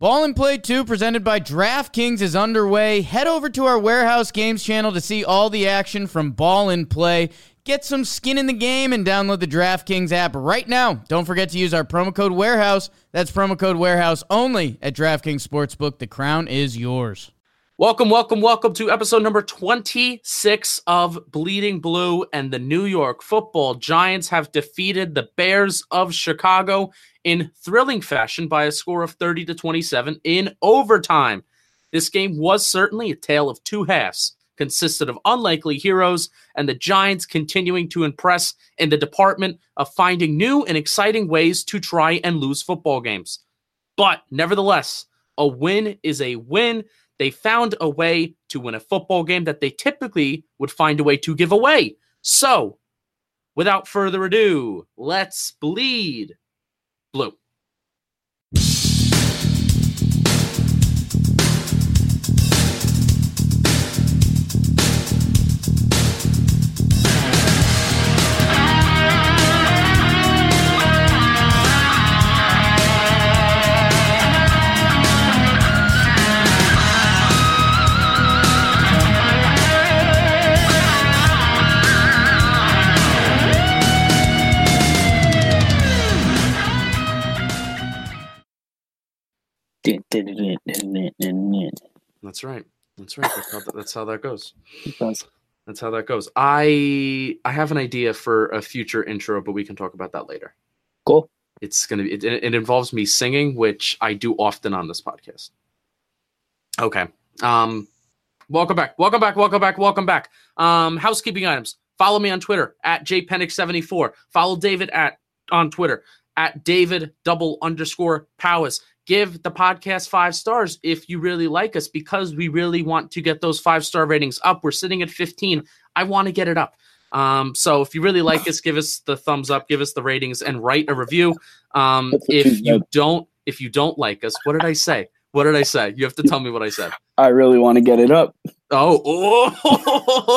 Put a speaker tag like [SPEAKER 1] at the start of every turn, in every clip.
[SPEAKER 1] Ball and Play 2 presented by DraftKings is underway. Head over to our Warehouse Games channel to see all the action from Ball and Play. Get some skin in the game and download the DraftKings app right now. Don't forget to use our promo code Warehouse. That's promo code Warehouse only at DraftKings Sportsbook. The crown is yours.
[SPEAKER 2] Welcome, welcome, welcome to episode number 26 of Bleeding Blue. And the New York football Giants have defeated the Bears of Chicago in thrilling fashion by a score of 30 to 27 in overtime. This game was certainly a tale of two halves, consisted of unlikely heroes and the Giants continuing to impress in the department of finding new and exciting ways to try and lose football games. But nevertheless, a win is a win. They found a way to win a football game that they typically would find a way to give away. So, without further ado, let's bleed blue. That's right. That's right. That's how, that's how that goes. That's how that goes. I I have an idea for a future intro, but we can talk about that later.
[SPEAKER 3] Cool.
[SPEAKER 2] It's gonna be. It, it involves me singing, which I do often on this podcast. Okay. Um, welcome back. Welcome back. Welcome back. Welcome back. Um, housekeeping items. Follow me on Twitter at jpenix74. Follow David at on Twitter at David double underscore Powers give the podcast five stars if you really like us because we really want to get those five star ratings up. We're sitting at 15. I want to get it up. Um, so if you really like us, give us the thumbs up, give us the ratings, and write a review. Um, if you don't, if you don't like us, what did I say? What did I say? You have to tell me what I said.
[SPEAKER 3] I really want to get it up.
[SPEAKER 2] Oh,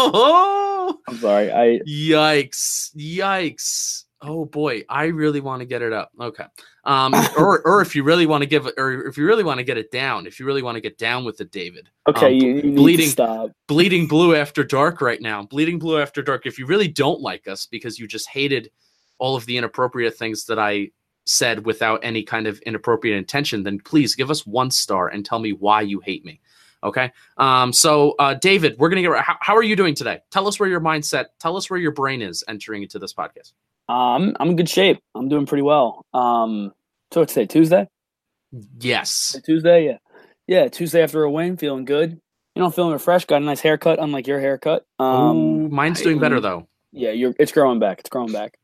[SPEAKER 2] oh.
[SPEAKER 3] I'm sorry. I
[SPEAKER 2] yikes, yikes. Oh boy, I really want to get it up. Okay. Um, or or if you really want to give it, or if you really want to get it down, if you really want to get down with the David.
[SPEAKER 3] Okay,
[SPEAKER 2] um,
[SPEAKER 3] you, you bleeding stop.
[SPEAKER 2] Bleeding blue after dark right now. Bleeding blue after dark. If you really don't like us because you just hated all of the inappropriate things that I said without any kind of inappropriate intention, then please give us one star and tell me why you hate me. Okay. Um, so, uh, David, we're going to get, how, how are you doing today? Tell us where your mindset, tell us where your brain is entering into this podcast.
[SPEAKER 3] Um, I'm in good shape. I'm doing pretty well. Um, so what's today? Tuesday?
[SPEAKER 2] Yes.
[SPEAKER 3] Tuesday, yeah. Yeah, Tuesday after a win, feeling good. You know, feeling refreshed. Got a nice haircut, unlike your haircut. Um,
[SPEAKER 2] Ooh, mine's doing better though.
[SPEAKER 3] Yeah, you're. It's growing back. It's growing back.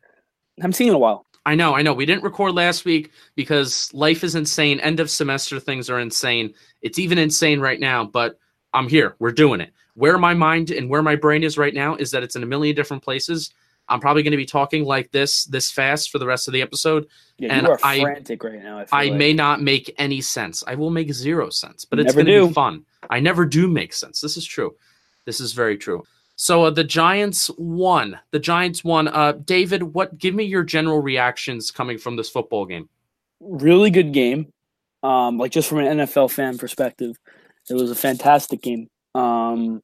[SPEAKER 3] I haven't seen you in a while.
[SPEAKER 2] I know, I know. We didn't record last week because life is insane. End of semester things are insane. It's even insane right now, but I'm here. We're doing it. Where my mind and where my brain is right now is that it's in a million different places. I'm probably going to be talking like this this fast for the rest of the episode.
[SPEAKER 3] Yeah, and you are I, frantic right now.
[SPEAKER 2] I, I
[SPEAKER 3] like.
[SPEAKER 2] may not make any sense. I will make zero sense, but it's going to be fun. I never do make sense. This is true. This is very true. So uh, the Giants won. The Giants won. Uh, David, what? Give me your general reactions coming from this football game.
[SPEAKER 3] Really good game. Um, like just from an NFL fan perspective, it was a fantastic game. Um,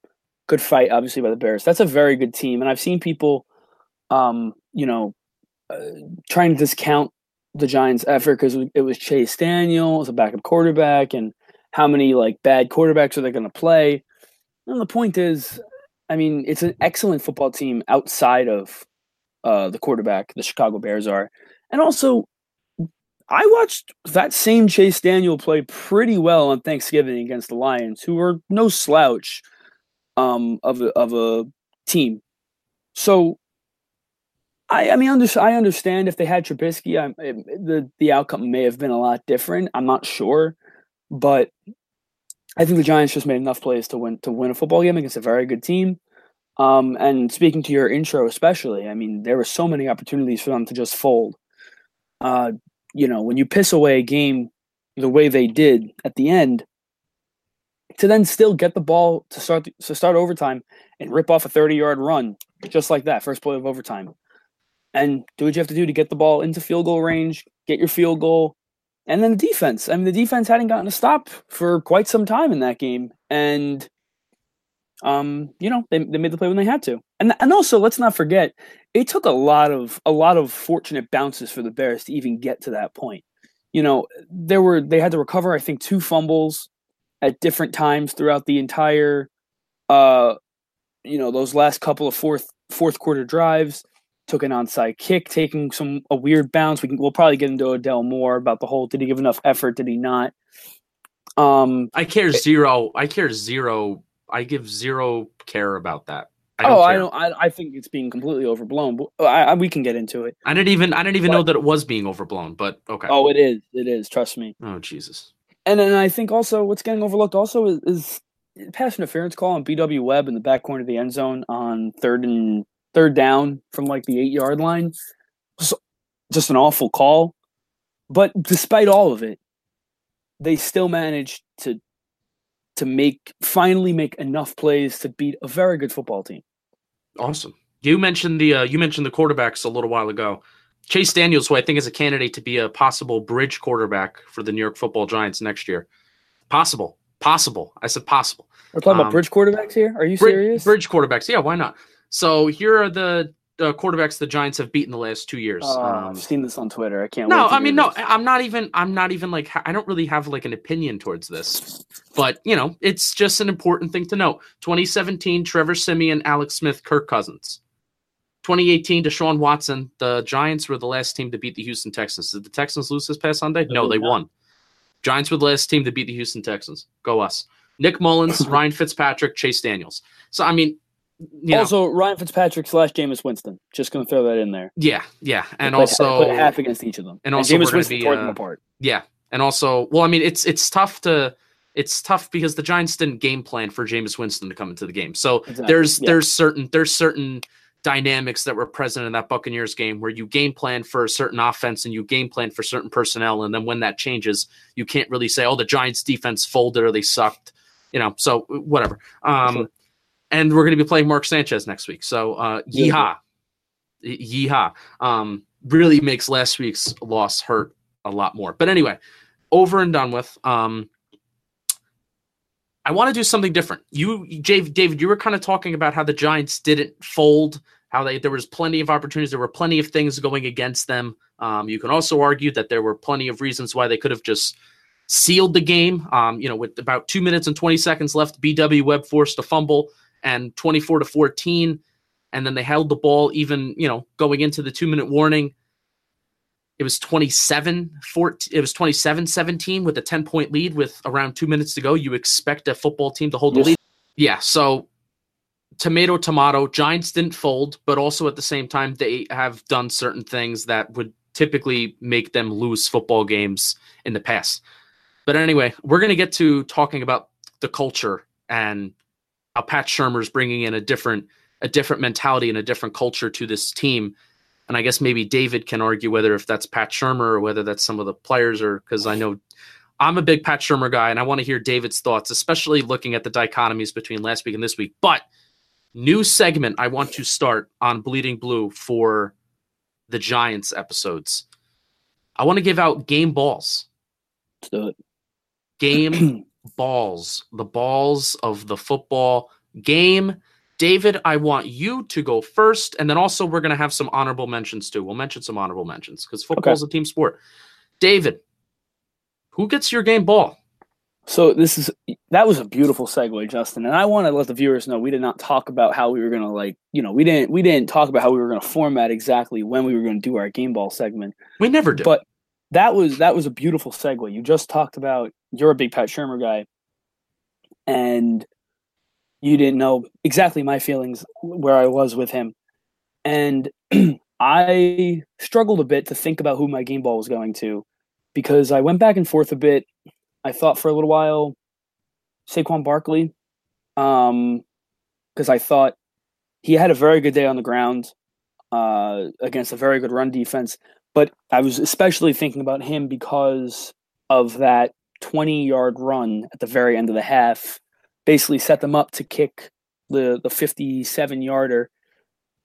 [SPEAKER 3] good fight, obviously by the Bears. That's a very good team, and I've seen people um, you know, uh, trying to discount the Giants' effort because it was Chase Daniel as a backup quarterback, and how many like bad quarterbacks are they going to play? And the point is, I mean, it's an excellent football team outside of uh, the quarterback. The Chicago Bears are, and also I watched that same Chase Daniel play pretty well on Thanksgiving against the Lions, who are no slouch um, of of a team. So I, I mean, under, I understand if they had Trubisky, I, it, the the outcome may have been a lot different. I'm not sure, but I think the Giants just made enough plays to win to win a football game against a very good team. Um, and speaking to your intro, especially, I mean, there were so many opportunities for them to just fold. Uh, you know, when you piss away a game the way they did at the end, to then still get the ball to start to start overtime and rip off a 30 yard run just like that, first play of overtime and do what you have to do to get the ball into field goal range, get your field goal, and then the defense. I mean, the defense hadn't gotten a stop for quite some time in that game, and um, you know, they they made the play when they had to. And and also, let's not forget, it took a lot of a lot of fortunate bounces for the Bears to even get to that point. You know, there were they had to recover, I think, two fumbles at different times throughout the entire, uh, you know, those last couple of fourth fourth quarter drives. Took an onside kick, taking some a weird bounce. We can we'll probably get into Odell more about the whole. Did he give enough effort? Did he not? Um,
[SPEAKER 2] I care zero. I care zero. I give zero care about that.
[SPEAKER 3] I oh, I don't. I, I think it's being completely overblown. But I, I, we can get into it.
[SPEAKER 2] I didn't even. I didn't even but, know that it was being overblown. But okay.
[SPEAKER 3] Oh, it is. It is. Trust me.
[SPEAKER 2] Oh Jesus.
[SPEAKER 3] And then I think also what's getting overlooked also is, is pass interference call on BW Webb in the back corner of the end zone on third and third down from like the eight yard line. Just, just an awful call. But despite all of it, they still managed to to make finally make enough plays to beat a very good football team.
[SPEAKER 2] Awesome. You mentioned the uh, you mentioned the quarterbacks a little while ago. Chase Daniels, who I think is a candidate to be a possible bridge quarterback for the New York Football Giants next year. Possible, possible. I said possible.
[SPEAKER 3] We're talking um, about bridge quarterbacks here. Are you serious?
[SPEAKER 2] Bridge quarterbacks. Yeah, why not? So here are the uh, quarterbacks the Giants have beaten the last two years.
[SPEAKER 3] Uh, um, I've seen this on Twitter. I can't.
[SPEAKER 2] No, I mean, no, this. I'm not even. I'm not even like. I don't really have like an opinion towards this, but you know, it's just an important thing to note. 2017, Trevor Siemian, Alex Smith, Kirk Cousins. 2018, Deshaun Watson. The Giants were the last team to beat the Houston Texans. Did the Texans lose this past Sunday? No, they won. Giants were the last team to beat the Houston Texans. Go us. Nick Mullens, Ryan Fitzpatrick, Chase Daniels. So I mean,
[SPEAKER 3] you also, know, Ryan Fitzpatrick slash Jameis Winston. Just going to throw that in there.
[SPEAKER 2] Yeah, yeah, and also
[SPEAKER 3] half against each of them.
[SPEAKER 2] And, and also,
[SPEAKER 3] Jameis
[SPEAKER 2] Winston be, tore uh, them apart. Yeah, and also, well, I mean, it's it's tough to it's tough because the Giants didn't game plan for Jameis Winston to come into the game. So exactly. there's yeah. there's certain there's certain dynamics that were present in that Buccaneers game where you game plan for a certain offense and you game plan for certain personnel, and then when that changes, you can't really say, "Oh, the Giants' defense folded or they sucked," you know. So whatever. Um, and we're going to be playing Mark Sanchez next week. So uh, yeehaw, yeehaw. Um, really makes last week's loss hurt a lot more. But anyway, over and done with. Um, I want to do something different. You, Dave, David, you were kind of talking about how the Giants didn't fold, how they there was plenty of opportunities, there were plenty of things going against them. Um, you can also argue that there were plenty of reasons why they could have just sealed the game. Um, you know, with about two minutes and twenty seconds left, BW Webb forced a fumble and 24 to 14 and then they held the ball even you know going into the two minute warning. It was 27 14 it was 27 17 with a 10 point lead with around two minutes to go. You expect a football team to hold the lead. Yeah so tomato tomato. Giants didn't fold but also at the same time they have done certain things that would typically make them lose football games in the past. But anyway we're going to get to talking about the culture and how Pat Shurmur's bringing in a different a different mentality and a different culture to this team. And I guess maybe David can argue whether if that's Pat Shurmur or whether that's some of the players or because I know I'm a big Pat Shurmur guy and I want to hear David's thoughts, especially looking at the dichotomies between last week and this week. But new segment I want to start on Bleeding Blue for the Giants episodes. I want to give out game balls.
[SPEAKER 3] Let's do it.
[SPEAKER 2] Game balls, the balls of the football game. David, I want you to go first, and then also we're going to have some honorable mentions too. We'll mention some honorable mentions because football is okay. a team sport. David, who gets your game ball?
[SPEAKER 3] So this is that was a beautiful segue, Justin, and I want to let the viewers know we did not talk about how we were going to like, you know, we didn't we didn't talk about how we were going to format exactly when we were going to do our game ball segment.
[SPEAKER 2] We never did,
[SPEAKER 3] but that was that was a beautiful segue. You just talked about you're a big Pat Shurmur guy, and you didn't know exactly my feelings where I was with him, and I struggled a bit to think about who my game ball was going to because I went back and forth a bit. I thought for a little while Saquon Barkley, um, because I thought he had a very good day on the ground uh, against a very good run defense. But I was especially thinking about him because of that 20 yard run at the very end of the half, basically set them up to kick the, the 57 yarder,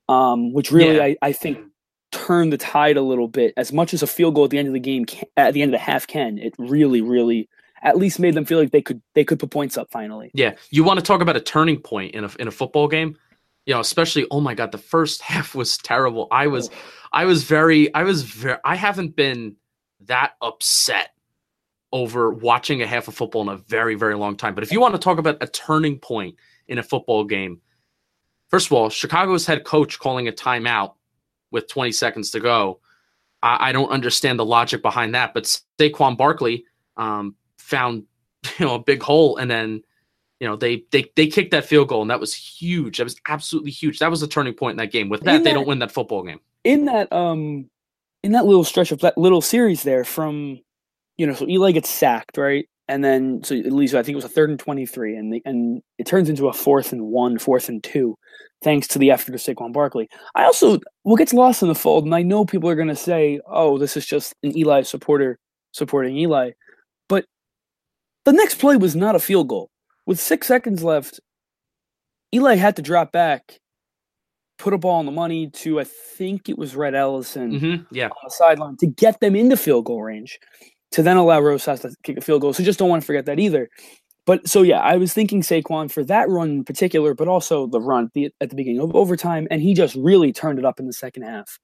[SPEAKER 3] um, which really, yeah. I, I think, turned the tide a little bit. As much as a field goal at the end of the game, can, at the end of the half can, it really, really at least made them feel like they could they could put points up finally.
[SPEAKER 2] Yeah, you want to talk about a turning point in a in a football game? You know, especially oh my god, the first half was terrible. I was I was very I was very I haven't been that upset over watching a half of football in a very very long time. But if you want to talk about a turning point in a football game, first of all, Chicago's head coach calling a timeout with 20 seconds to go. I, I don't understand the logic behind that, but Saquon Barkley um, found you know a big hole and then you know they they they kicked that field goal and that was huge. That was absolutely huge. That was the turning point in that game. With that, that they don't win that football game.
[SPEAKER 3] In that um in that little stretch of that little series there from you know so eli gets sacked right? And then so at least i think it was a third and 23 and the, and it turns into a fourth and one fourth and two thanks to the effort of Saquon Barkley. I also what gets lost in the fold, and I know people are going to say, "Oh, this is just an Eli supporter supporting Eli," but The next play was not a field goal. With six seconds left, Eli had to drop back, put a ball on the money to I think it was Rhett Ellison
[SPEAKER 2] mm-hmm. yeah.
[SPEAKER 3] on the sideline to get them into field goal range, to then allow Rosas to kick a field goal. So just don't want to forget that either. But so yeah, I was thinking Saquon for that run in particular, but also the run at the, at the beginning of overtime, and he just really turned it up in the second half.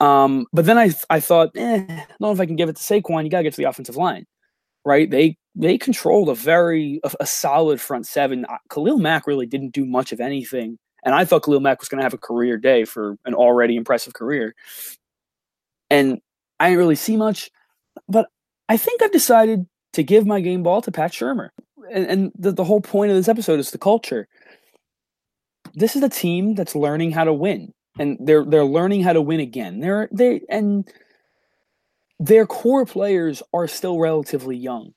[SPEAKER 3] Um, but then I I thought, eh, I don't know if I can give it to Saquon. You gotta get to the offensive line right? They they controlled a very a, a, solid front seven. Khalil Mack really didn't do much of anything, and I thought Khalil Mack was going to have a career day for an already impressive career. And I didn't really see much, but I think I've decided to give my game ball to Pat Shurmur. And, and the, the whole point of this episode is the culture. This is a team that's learning how to win, and they're they're learning how to win again. They're they and their core players are still relatively young.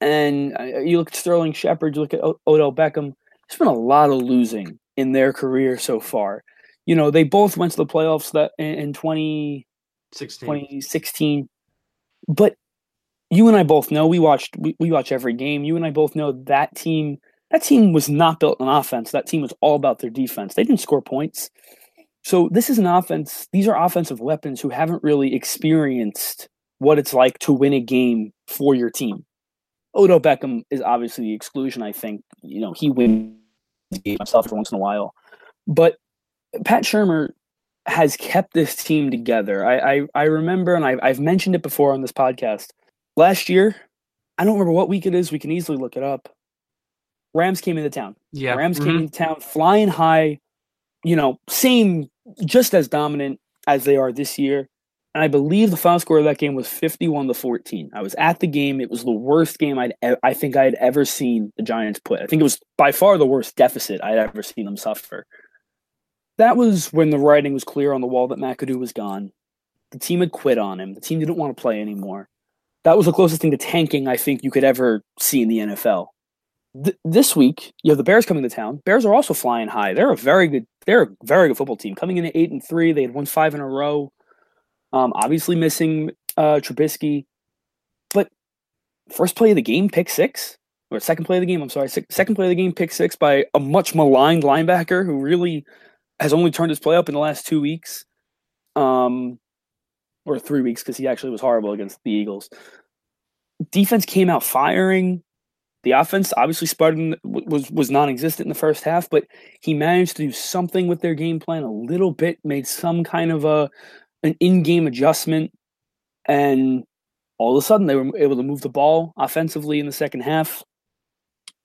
[SPEAKER 3] And uh, you look at Sterling Shepard, you look at Odell Beckham, there's been a lot of losing in their career so far. You know, they both went to the playoffs that in, in 20, 2016. But you and I both know we watched we, we watch every game. You and I both know that team that team was not built on offense. That team was all about their defense. They didn't score points. So this is an offense. These are offensive weapons who haven't really experienced what it's like to win a game for your team. Odell Beckham is obviously the exclusion. I think you know he wins himself every once in a while, but Pat Shurmur has kept this team together. I I, I remember, and I, I've mentioned it before on this podcast. Last year, I don't remember what week it is. We can easily look it up. Rams came into town.
[SPEAKER 2] Yeah,
[SPEAKER 3] Rams mm-hmm. came into town flying high. You know, same just as dominant as they are this year. And I believe the final score of that game was 51 to 14. I was at the game. It was the worst game I'd e- I think I had ever seen the Giants put. I think it was by far the worst deficit I'd ever seen them suffer. That was when the writing was clear on the wall that McAdoo was gone. The team had quit on him. The team didn't want to play anymore. That was the closest thing to tanking I think you could ever see in the NFL th- this week you have the Bears coming to town. Bears are also flying high. They're a very good. They're a very good football team. Coming in at eight and three, they had won five in a row. Um, obviously missing uh, Trubisky, but first play of the game, pick six, or second play of the game. I'm sorry, second play of the game, pick six by a much maligned linebacker who really has only turned his play up in the last two weeks, um, or three weeks because he actually was horrible against the Eagles. Defense came out firing. The offense obviously Spartan was was non-existent in the first half, but he managed to do something with their game plan a little bit, made some kind of a an in-game adjustment, and all of a sudden they were able to move the ball offensively in the second half.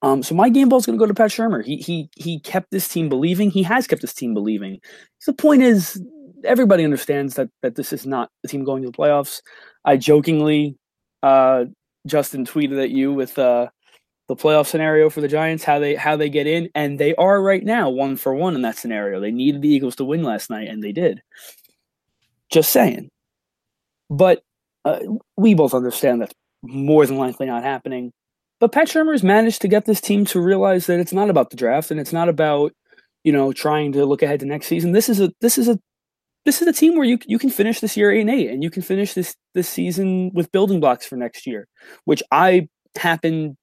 [SPEAKER 3] Um, so my game ball is going to go to Pat Shurmur. He he he kept this team believing. He has kept this team believing. So the point is, everybody understands that that this is not the team going to the playoffs. I jokingly, uh, Justin tweeted at you with uh, the playoff scenario for the Giants, how they how they get in, and they are right now one for one in that scenario. They needed the Eagles to win last night, and they did. Just saying. But uh, we both understand that's more than likely not happening. But Pat Shurmur has managed to get this team to realize that it's not about the draft and it's not about you know trying to look ahead to next season. This is a this is a this is a team where you you can finish this year eight and eight, and you can finish this this season with building blocks for next year, which I happen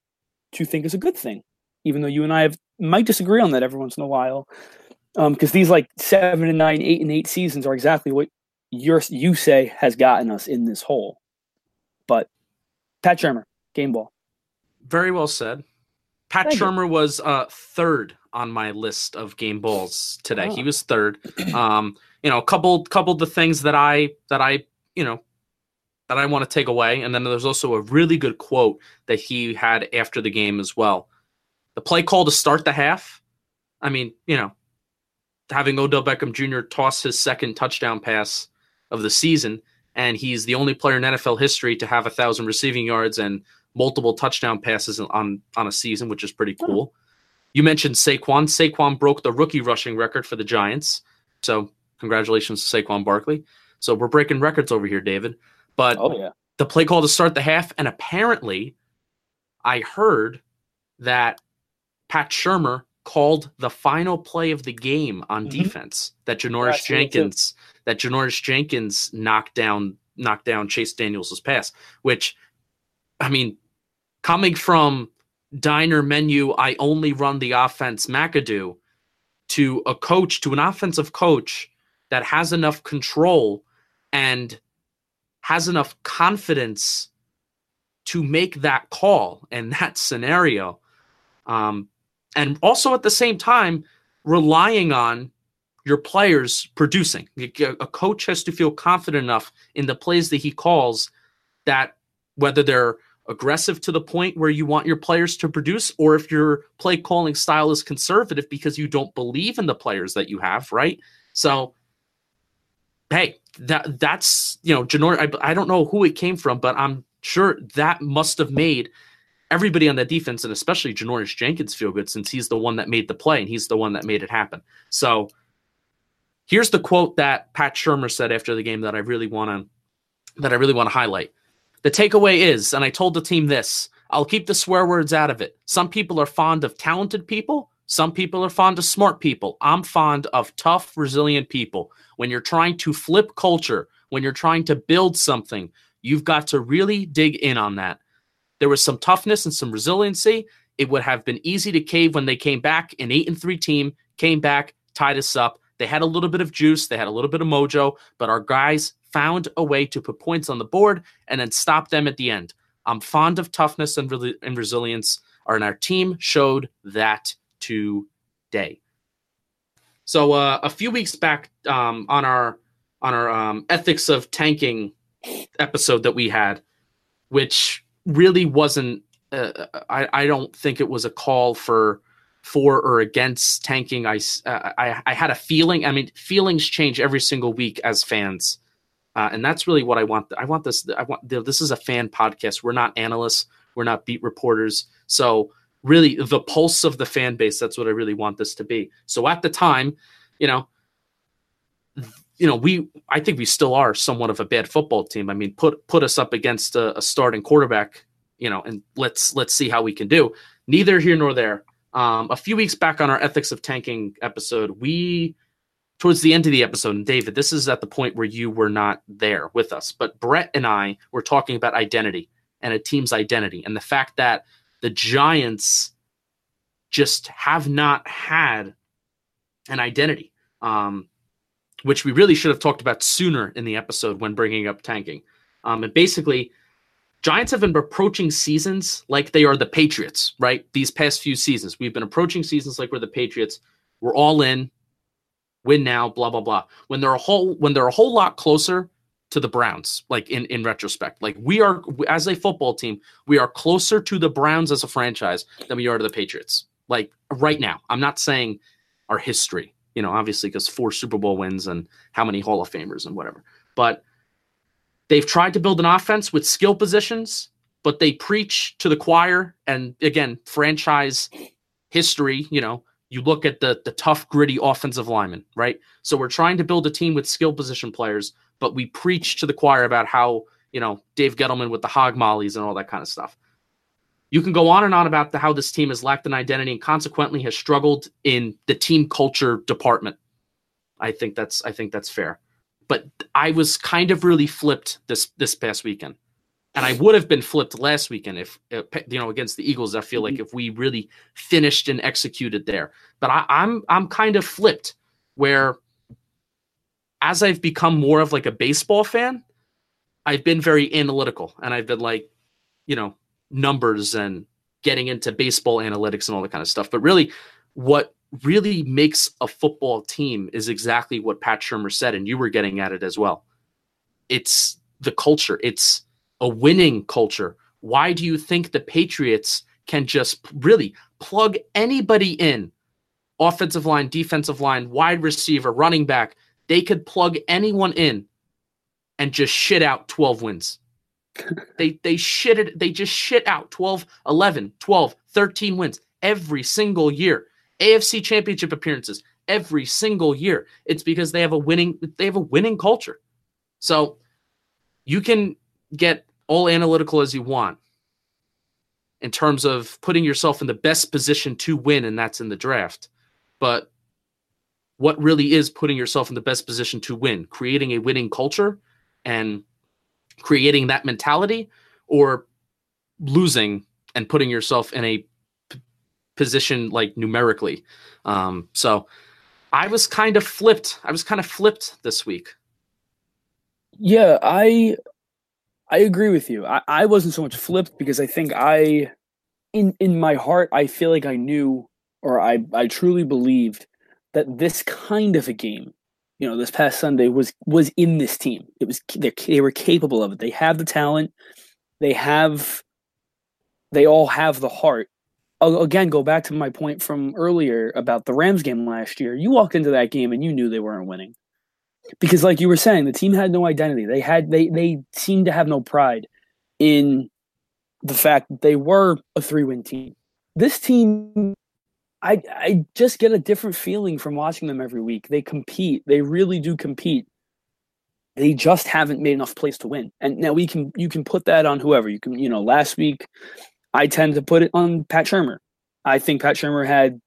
[SPEAKER 3] to think is a good thing, even though you and I have might disagree on that every once in a while. because um, these like seven and nine, eight and eight seasons are exactly what you you say has gotten us in this hole. But Pat Shurmur, game ball.
[SPEAKER 2] Very well said. Pat Thank Shurmur you. was uh, third on my list of game balls today. Oh. He was third. Um, you know, coupled coupled the things that I that I you know that I want to take away, and then there's also a really good quote that he had after the game as well. The play call to start the half. I mean, you know, having Odell Beckham Jr. toss his second touchdown pass of the season, and he's the only player in NFL history to have a thousand receiving yards and multiple touchdown passes on on a season, which is pretty cool. You mentioned Saquon. Saquon broke the rookie rushing record for the Giants. So congratulations to Saquon Barkley. So we're breaking records over here, David. But oh, yeah. the play call to start the half, and apparently I heard that Pat Shurmur called the final play of the game on mm-hmm. defense that Janoris Jenkins that Janoris Jenkins knocked down knocked down Chase Daniels' pass, which I mean, coming from diner menu, I only run the offense McAdoo to a coach, to an offensive coach that has enough control and has enough confidence to make that call in that scenario. Um, and also at the same time, relying on your players producing. A coach has to feel confident enough in the plays that he calls that whether they're aggressive to the point where you want your players to produce, or if your play calling style is conservative because you don't believe in the players that you have, right? So, hey, that that's you know, Janor. I, I don't know who it came from, but I'm sure that must have made everybody on that defense and especially Janoris Jenkins feel good since he's the one that made the play and he's the one that made it happen. So here's the quote that Pat Shurmur said after the game that I really want to that I really want to highlight. The takeaway is, and I told the team this I'll keep the swear words out of it. Some people are fond of talented people, some people are fond of smart people. I'm fond of tough, resilient people. When you're trying to flip culture, when you're trying to build something, you've got to really dig in on that. There was some toughness and some resiliency. It would have been easy to cave when they came back. An eight and three team came back, tied us up. They had a little bit of juice, they had a little bit of mojo, but our guys found a way to put points on the board and then stop them at the end. I'm fond of toughness and, re- and resilience, and our team showed that today. So uh, a few weeks back um, on our on our um, ethics of tanking episode that we had, which really wasn't. Uh, I I don't think it was a call for for or against tanking. I, uh, I I had a feeling. I mean, feelings change every single week as fans. Uh, and that's really what I want. I want this. I want this is a fan podcast. We're not analysts. We're not beat reporters. So really, the pulse of the fan base. That's what I really want this to be. So at the time, you know, you know, we I think we still are somewhat of a bad football team. I mean, put put us up against a, a starting quarterback, you know, and let's let's see how we can do. Neither here nor there. Um, a few weeks back on our ethics of tanking episode, we towards the end of the episode, and David, this is at the point where you were not there with us, but Brett and I were talking about identity and a team's identity and the fact that the Giants just have not had an identity, um, which we really should have talked about sooner in the episode when bringing up tanking. Um, and basically, Giants have been approaching seasons like they are the Patriots, right? These past few seasons, we've been approaching seasons like we're the Patriots. We're all in win now, blah blah blah. When they're a whole when they're a whole lot closer to the Browns, like in in retrospect, like we are as a football team, we are closer to the Browns as a franchise than we are to the Patriots. Like right now, I'm not saying our history, you know, obviously because four Super Bowl wins and how many Hall of Famers and whatever, but they've tried to build an offense with skill positions, but they preach to the choir and again franchise history, you know you look at the the tough, gritty offensive lineman, right? So we're trying to build a team with skill position players, but we preach to the choir about how you know Dave Gettleman with the hog mollies and all that kind of stuff. You can go on and on about the, how this team has lacked an identity and consequently has struggled in the team culture department. I think that's I think that's fair. But I was kind of really flipped this this past weekend and I would have been flipped last weekend if you know against the Eagles. I feel like mm-hmm. if we really finished and executed there, but I, I'm I'm kind of flipped where as I've become more of like a baseball fan, I've been very analytical and I've been like, you know, numbers and getting into baseball analytics and all that kind of stuff. But really, what really makes a football team is exactly what Pat Shurmur said, and you were getting at it as well. It's the culture, it's a winning culture. Why do you think the Patriots can just really plug anybody in? Offensive line, defensive line, wide receiver, running back. They could plug anyone in and just shit out 12 wins. They they shit it they just shit out 12, 11, 12, 13 wins every single year. AFC championship appearances every single year. It's because they have a winning they have a winning culture. So you can get all analytical as you want in terms of putting yourself in the best position to win and that's in the draft. But what really is putting yourself in the best position to win? Creating a winning culture and creating that mentality or losing and putting yourself in a p- position like numerically. Um, so I was kind of flipped. I was kind of flipped this week.
[SPEAKER 3] Yeah, I I agree with you. I, I wasn't so much flipped because I think I in in my heart I feel like I knew or I I truly believed that this kind of a game, you know, this past Sunday was was in this team. It was they were capable of it. They have the talent. They have they all have the heart. I'll again go back to my point from earlier about the Rams game last year. You walked into that game and you knew they weren't winning. Because like you were saying, the team had no identity. They had they they seemed to have no pride in the fact that they were a three-win team. This team I I just get a different feeling from watching them every week. They compete. They really do compete. They just haven't made enough plays to win. And now we can you can put that on whoever. You can, you know, last week I tend to put it on Pat Shurmur. I think Pat Shurmur had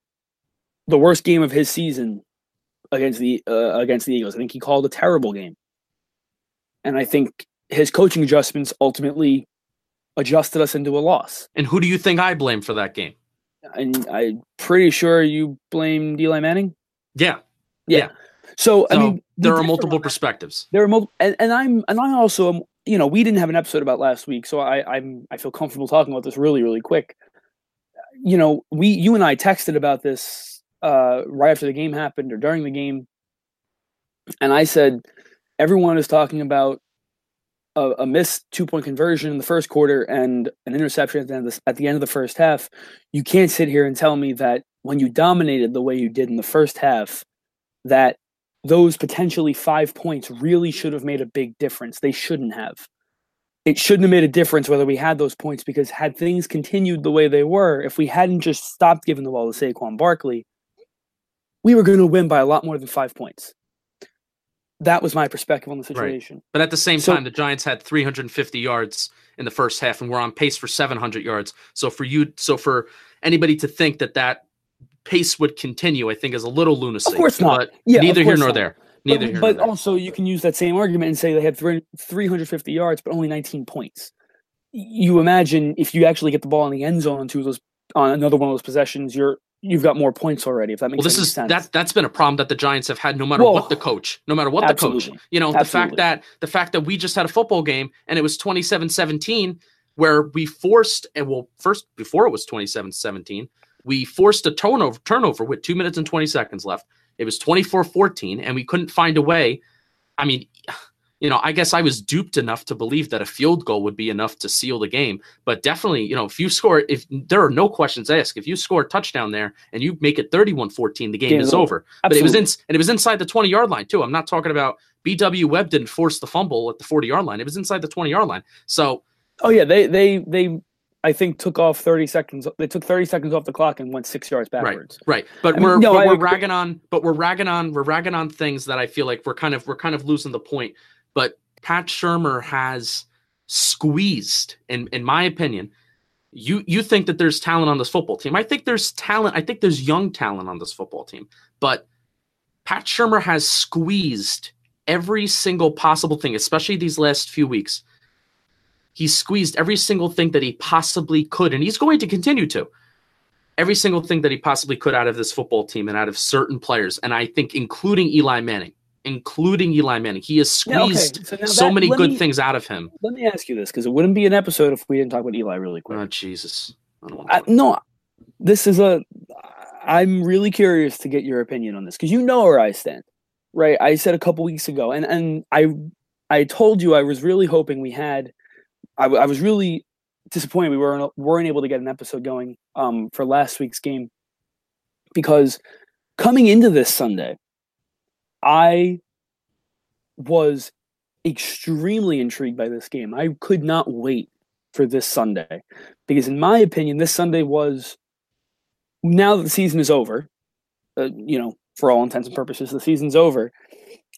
[SPEAKER 3] the worst game of his season against the uh, against the Eagles. I think he called a terrible game. And I think his coaching adjustments ultimately adjusted us into a loss.
[SPEAKER 2] And who do you think I blame for that game?
[SPEAKER 3] And I'm pretty sure you blame Eli Manning.
[SPEAKER 2] Yeah.
[SPEAKER 3] Yeah.
[SPEAKER 2] Yeah.
[SPEAKER 3] So, I mean,
[SPEAKER 2] there are multiple perspectives.
[SPEAKER 3] There are multiple, and, and I'm and I also am. You know, we didn't have an episode about last week, so I I'm I feel comfortable talking about this really really quick. You know, we you and I texted about this uh, right after the game happened or during the game, and I said everyone is talking about a, a missed two point conversion in the first quarter and an interception at the, end of the, at the end of the first half. You can't sit here and tell me that when you dominated the way you did in the first half, that those potentially five points really should have made a big difference. They shouldn't have. It shouldn't have made a difference whether we had those points because had things continued the way they were, if we hadn't just stopped giving the ball to Saquon Barkley, we were going to win by a lot more than five points. That was my perspective on the situation.
[SPEAKER 2] But at the same
[SPEAKER 3] So-
[SPEAKER 2] time, the Giants had 350 yards in the first half, and we're on pace for 700 yards. So for you, so for anybody to think that that pace would continue, I think is a little lunacy.
[SPEAKER 3] Of course not.
[SPEAKER 2] But
[SPEAKER 3] Yeah,
[SPEAKER 2] neither here nor
[SPEAKER 3] not.
[SPEAKER 2] there. Neither
[SPEAKER 3] but,
[SPEAKER 2] here
[SPEAKER 3] but
[SPEAKER 2] nor there.
[SPEAKER 3] also, you can use that same argument and say they had three- 350 yards, but only 19 points. You imagine if you actually get the ball in the end zone on two of those, on another one of those possessions, you're you've got more points already. If that makes
[SPEAKER 2] Well, this is
[SPEAKER 3] sense.
[SPEAKER 2] that that's been a problem that the Giants have had no matter what the coach, no matter what the coach. You know, the fact that the fact that we just had a football game and it was 27-17 where we forced and well first before it was 27-17, we forced a turnover turnover with 2 minutes and 20 seconds left. It was 24-14 and we couldn't find a way. I mean, you know, I guess I was duped enough to believe that a field goal would be enough to seal the game. But definitely, you know, if you score, if there are no questions asked, if you score a touchdown there and you make it 31 14, the game, is over.
[SPEAKER 3] over.
[SPEAKER 2] But it was in, and it was inside the 20 yard line, too. I'm not talking about BW Webb didn't force the fumble at the 40 yard line. It was inside the 20 yard line. So,
[SPEAKER 3] Oh yeah, they they they I think took off 30 seconds. They took 30 seconds off the clock and went six yards backwards.
[SPEAKER 2] right. right. But
[SPEAKER 3] I
[SPEAKER 2] we're,
[SPEAKER 3] no,
[SPEAKER 2] but
[SPEAKER 3] I
[SPEAKER 2] we're
[SPEAKER 3] agree.
[SPEAKER 2] ragging on, but we're ragging on, we're ragging on things that I feel like we're kind of, we're kind of losing the point. But Pat Shurmur has squeezed, in, in my opinion, you you think that there's talent on this football team. I think there's talent. I think there's young talent on this football team. But Pat Shurmur has squeezed every single possible thing, especially these last few weeks. He squeezed every single thing that he possibly could, and he's going to continue to. every single thing that he possibly could out of this football team and out of certain players. And I think including Eli Manning, including Eli Manning, he has squeezed okay. so, so that, many good me, things out of him.
[SPEAKER 3] Let me ask you this because it wouldn't be an episode if we didn't talk about Eli really quick.
[SPEAKER 2] Oh Jesus!
[SPEAKER 3] I I, no, this is a. I'm really curious to get your opinion on this because you know where I stand, right? I said a couple weeks ago, and and I I told you I was really hoping we had. I, I was really disappointed we weren't weren't able to get an episode going um, for last week's game because coming into this Sunday, I was extremely intrigued by this game. I could not wait for this Sunday because, in my opinion, this Sunday was now that the season is over. Uh, you know, for all intents and purposes, the season's over.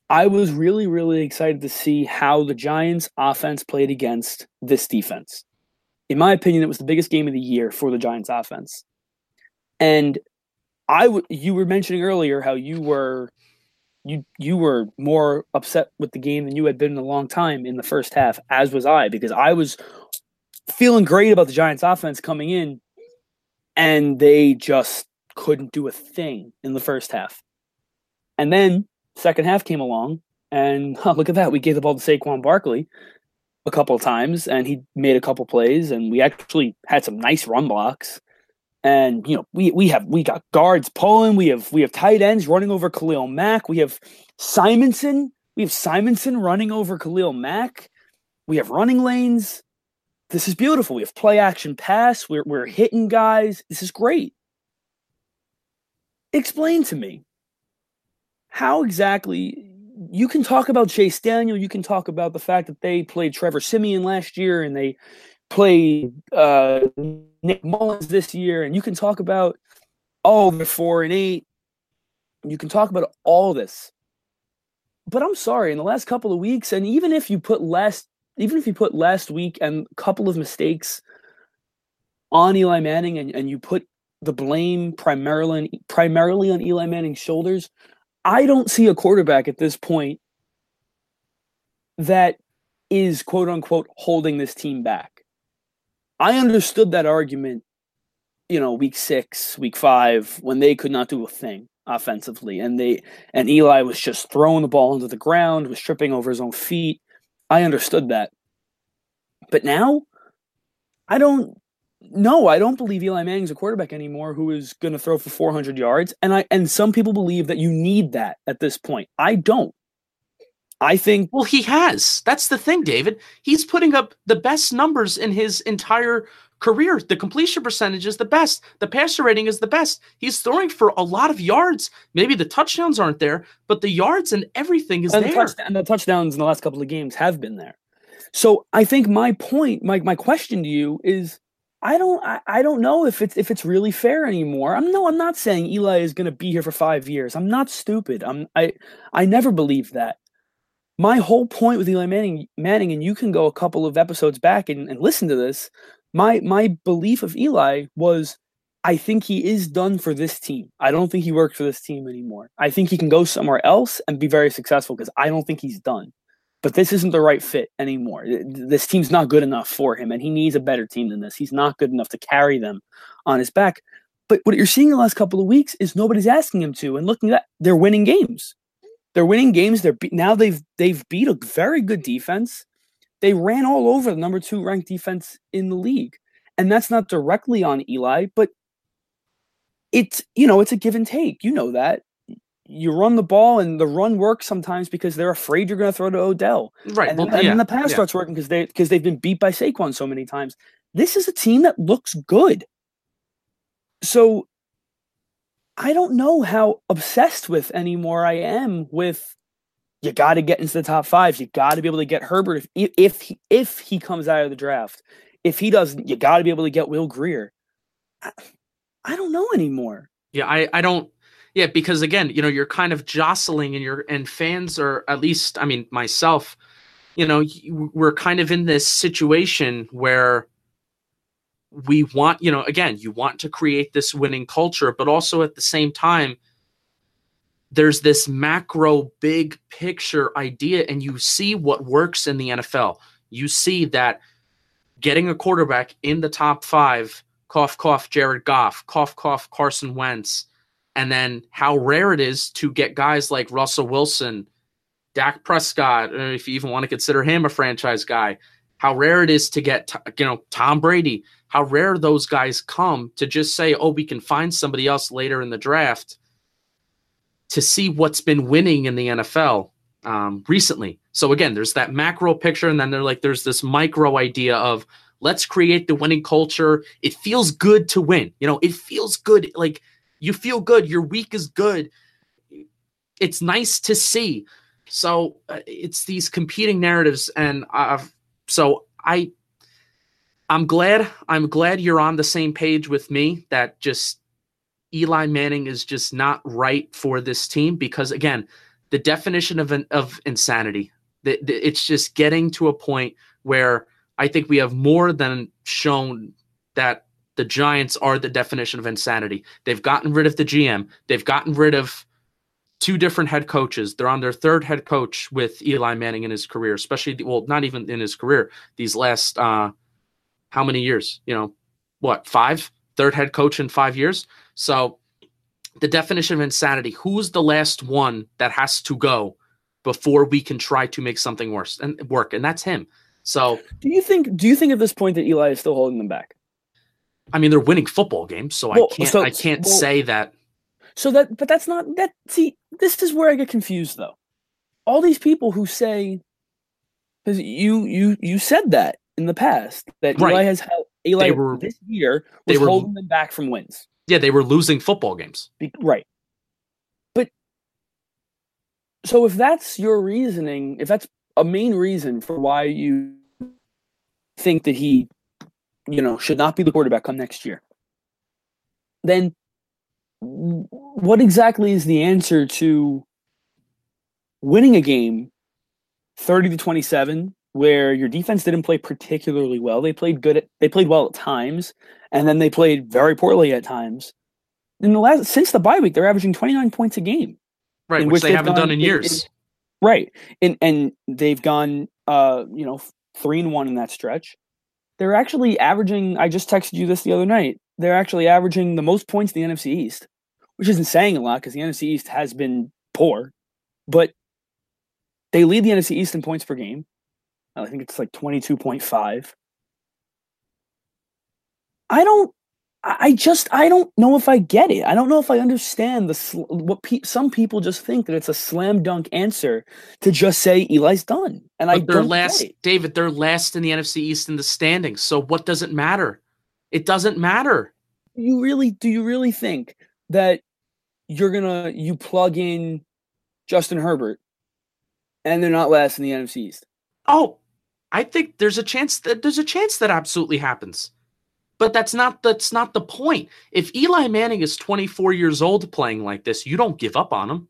[SPEAKER 3] I was really, really excited to see how the Giants' offense played against this defense in my opinion, it was the biggest game of the year for the Giants offense. And I w- you were mentioning earlier how you were you you were more upset with the game than you had been in a long time in the first half, as was I, because I was feeling great about the Giants offense coming in, and they just couldn't do a thing in the first half. And then second half came along, and oh, look at that, we gave the ball to Saquon Barkley, a couple of times and he made a couple plays and we actually had some nice run blocks. And you know, we we have we got guards pulling, we have we have tight ends running over Khalil Mack, we have Simonson, we have Simonson running over Khalil Mack, we have running lanes. This is beautiful. We have play action pass. We're we're hitting guys. This is great. Explain to me how exactly you can talk about Chase Daniel. You can talk about the fact that they played Trevor Siemian last year and they played uh, Nick Mullens this year. And you can talk about, oh, they're four and eight. You can talk about all this. But I'm sorry, in the last couple of weeks, and even if you put last, even if you put last week and a couple of mistakes on Eli Manning and, and you put the blame primarily primarily on Eli Manning's shoulders, I don't see a quarterback at this point that is quote unquote holding this team back. I understood that argument, you know, week six, week five, when they could not do a thing offensively. And they and Eli was just throwing the ball into the ground, was tripping over his own feet. I understood that. But now I don't no, I don't believe Eli Manning's a quarterback anymore who is going to throw for 400 yards. And I and some people believe that you need that at this point. I don't. I think.
[SPEAKER 2] Well, he has. That's the thing, David. He's putting up the best numbers in his entire career. The completion percentage is the best. The passer rating is the best. He's throwing for a lot of yards. Maybe the touchdowns aren't there, but the yards and everything is
[SPEAKER 3] and
[SPEAKER 2] there.
[SPEAKER 3] The touch, and the touchdowns in the last couple of games have been there. So I think my point, my my question to you is I don't I, I don't know if it's if it's really fair anymore. I'm no I'm not saying Eli is going to be here for 5 years. I'm not stupid. I'm I I never believed that. My whole point with Eli Manning Manning and you can go a couple of episodes back and, and listen to this. My my belief of Eli was I think he is done for this team. I don't think he works for this team anymore. I think he can go somewhere else and be very successful because I don't think he's done but this isn't the right fit anymore. This team's not good enough for him, and he needs a better team than this. He's not good enough to carry them on his back. But what you're seeing the last couple of weeks is nobody's asking him to, and looking at that, they're winning games. They're winning games. They're be- now they've they've beat a very good defense. They ran all over the number two ranked defense in the league, and that's not directly on Eli, but it's you know it's a give and take. You know that you run the ball and the run works sometimes because they're afraid you're going to throw to Odell.
[SPEAKER 2] Right.
[SPEAKER 3] And,
[SPEAKER 2] well,
[SPEAKER 3] then,
[SPEAKER 2] yeah,
[SPEAKER 3] and the pass
[SPEAKER 2] yeah.
[SPEAKER 3] starts working because they because they've been beat by Saquon so many times. This is a team that looks good. So I don't know how obsessed with anymore I am with you got to get into the top 5. You got to be able to get Herbert if if he, if he comes out of the draft. If he doesn't, you got to be able to get Will Grier. I, I don't know anymore.
[SPEAKER 2] Yeah, I I don't yeah, because again, you know, you're kind of jostling and you're and fans are at least, I mean, myself, you know, we're kind of in this situation where we want, you know, again, you want to create this winning culture, but also at the same time, there's this macro big picture idea, and you see what works in the NFL. You see that getting a quarterback in the top five cough, cough, Jared Goff, cough, cough, Carson Wentz, and then how rare it is to get guys like Russell Wilson, Dak Prescott, uh, if you even want to consider him a franchise guy, how rare it is to get, you know, Tom Brady, how rare those guys come to just say, oh, we can find somebody else later in the draft to see what's been winning in the NFL um, recently. So again, there's that macro picture, and then they're like, there's this micro idea of let's create the winning culture. It feels good to win. You know, it feels good. Like you feel good. Your week is good. It's nice to see. So uh, it's these competing narratives, and uh, so I, I'm glad. I'm glad you're on the same page with me. That just Eli Manning is just not right for this team because again, the definition of an, of insanity. The, the, it's just getting to a point where I think we have more than shown that the Giants are the definition of insanity. They've gotten rid of the GM. They've gotten rid of two different head coaches. They're on their third head coach with Eli Manning in his career, especially well, not even in his career. These last uh, how many years? You know, what five? Third head coach in five years. So the definition of insanity. Who's the last one that has to go before we can try to make something worse and work? And that's him. So
[SPEAKER 3] do you think do you think at this point that Eli is still holding them back?
[SPEAKER 2] I mean, they're winning football games, so well, I can't so, I can't well, say that.
[SPEAKER 3] So that but that's not that see, this is where I get confused though. All these people who say because you you you said that in the past that right. Eli has held Eli were, this year was were, holding them back from wins.
[SPEAKER 2] Yeah, they were losing football games.
[SPEAKER 3] Be, right. But so if that's your reasoning, if that's a main reason for why you think that he, you know, should not be the quarterback come next year, then what exactly is the answer to winning a game 30 to 27 where your defense didn't play particularly well. They played good at they played well at times, and then they played very poorly at times. In the last since the bye week, they're averaging 29 points a game.
[SPEAKER 2] Right, which, which they haven't done in years. In,
[SPEAKER 3] Right. And and they've gone uh, you know, 3 and 1 in that stretch. They're actually averaging I just texted you this the other night. They're actually averaging the most points in the NFC East, which isn't saying a lot because the NFC East has been poor, but they lead the NFC East in points per game. I think it's like 22.5. I don't I just I don't know if I get it. I don't know if I understand the sl- what pe- some people just think that it's a slam dunk answer to just say Eli's done. And but I
[SPEAKER 2] they're last, David. They're last in the NFC East in the standings. So what does it matter? It doesn't matter.
[SPEAKER 3] You really do? You really think that you're gonna you plug in Justin Herbert and they're not last in the NFC East?
[SPEAKER 2] Oh, I think there's a chance that there's a chance that absolutely happens. But that's not that's not the point. If Eli Manning is 24 years old playing like this, you don't give up on him.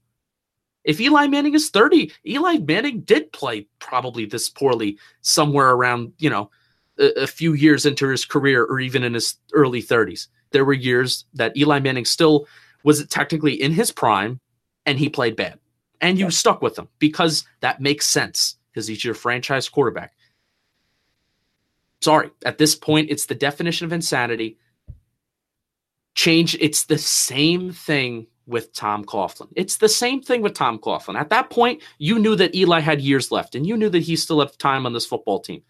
[SPEAKER 2] If Eli Manning is 30, Eli Manning did play probably this poorly somewhere around, you know, a, a few years into his career or even in his early 30s. There were years that Eli Manning still was technically in his prime and he played bad. And you yeah. stuck with him because that makes sense because he's your franchise quarterback. Sorry, at this point, it's the definition of insanity. Change, it's the same thing with Tom Coughlin. It's the same thing with Tom Coughlin. At that point, you knew that Eli had years left and you knew that he still had time on this football team.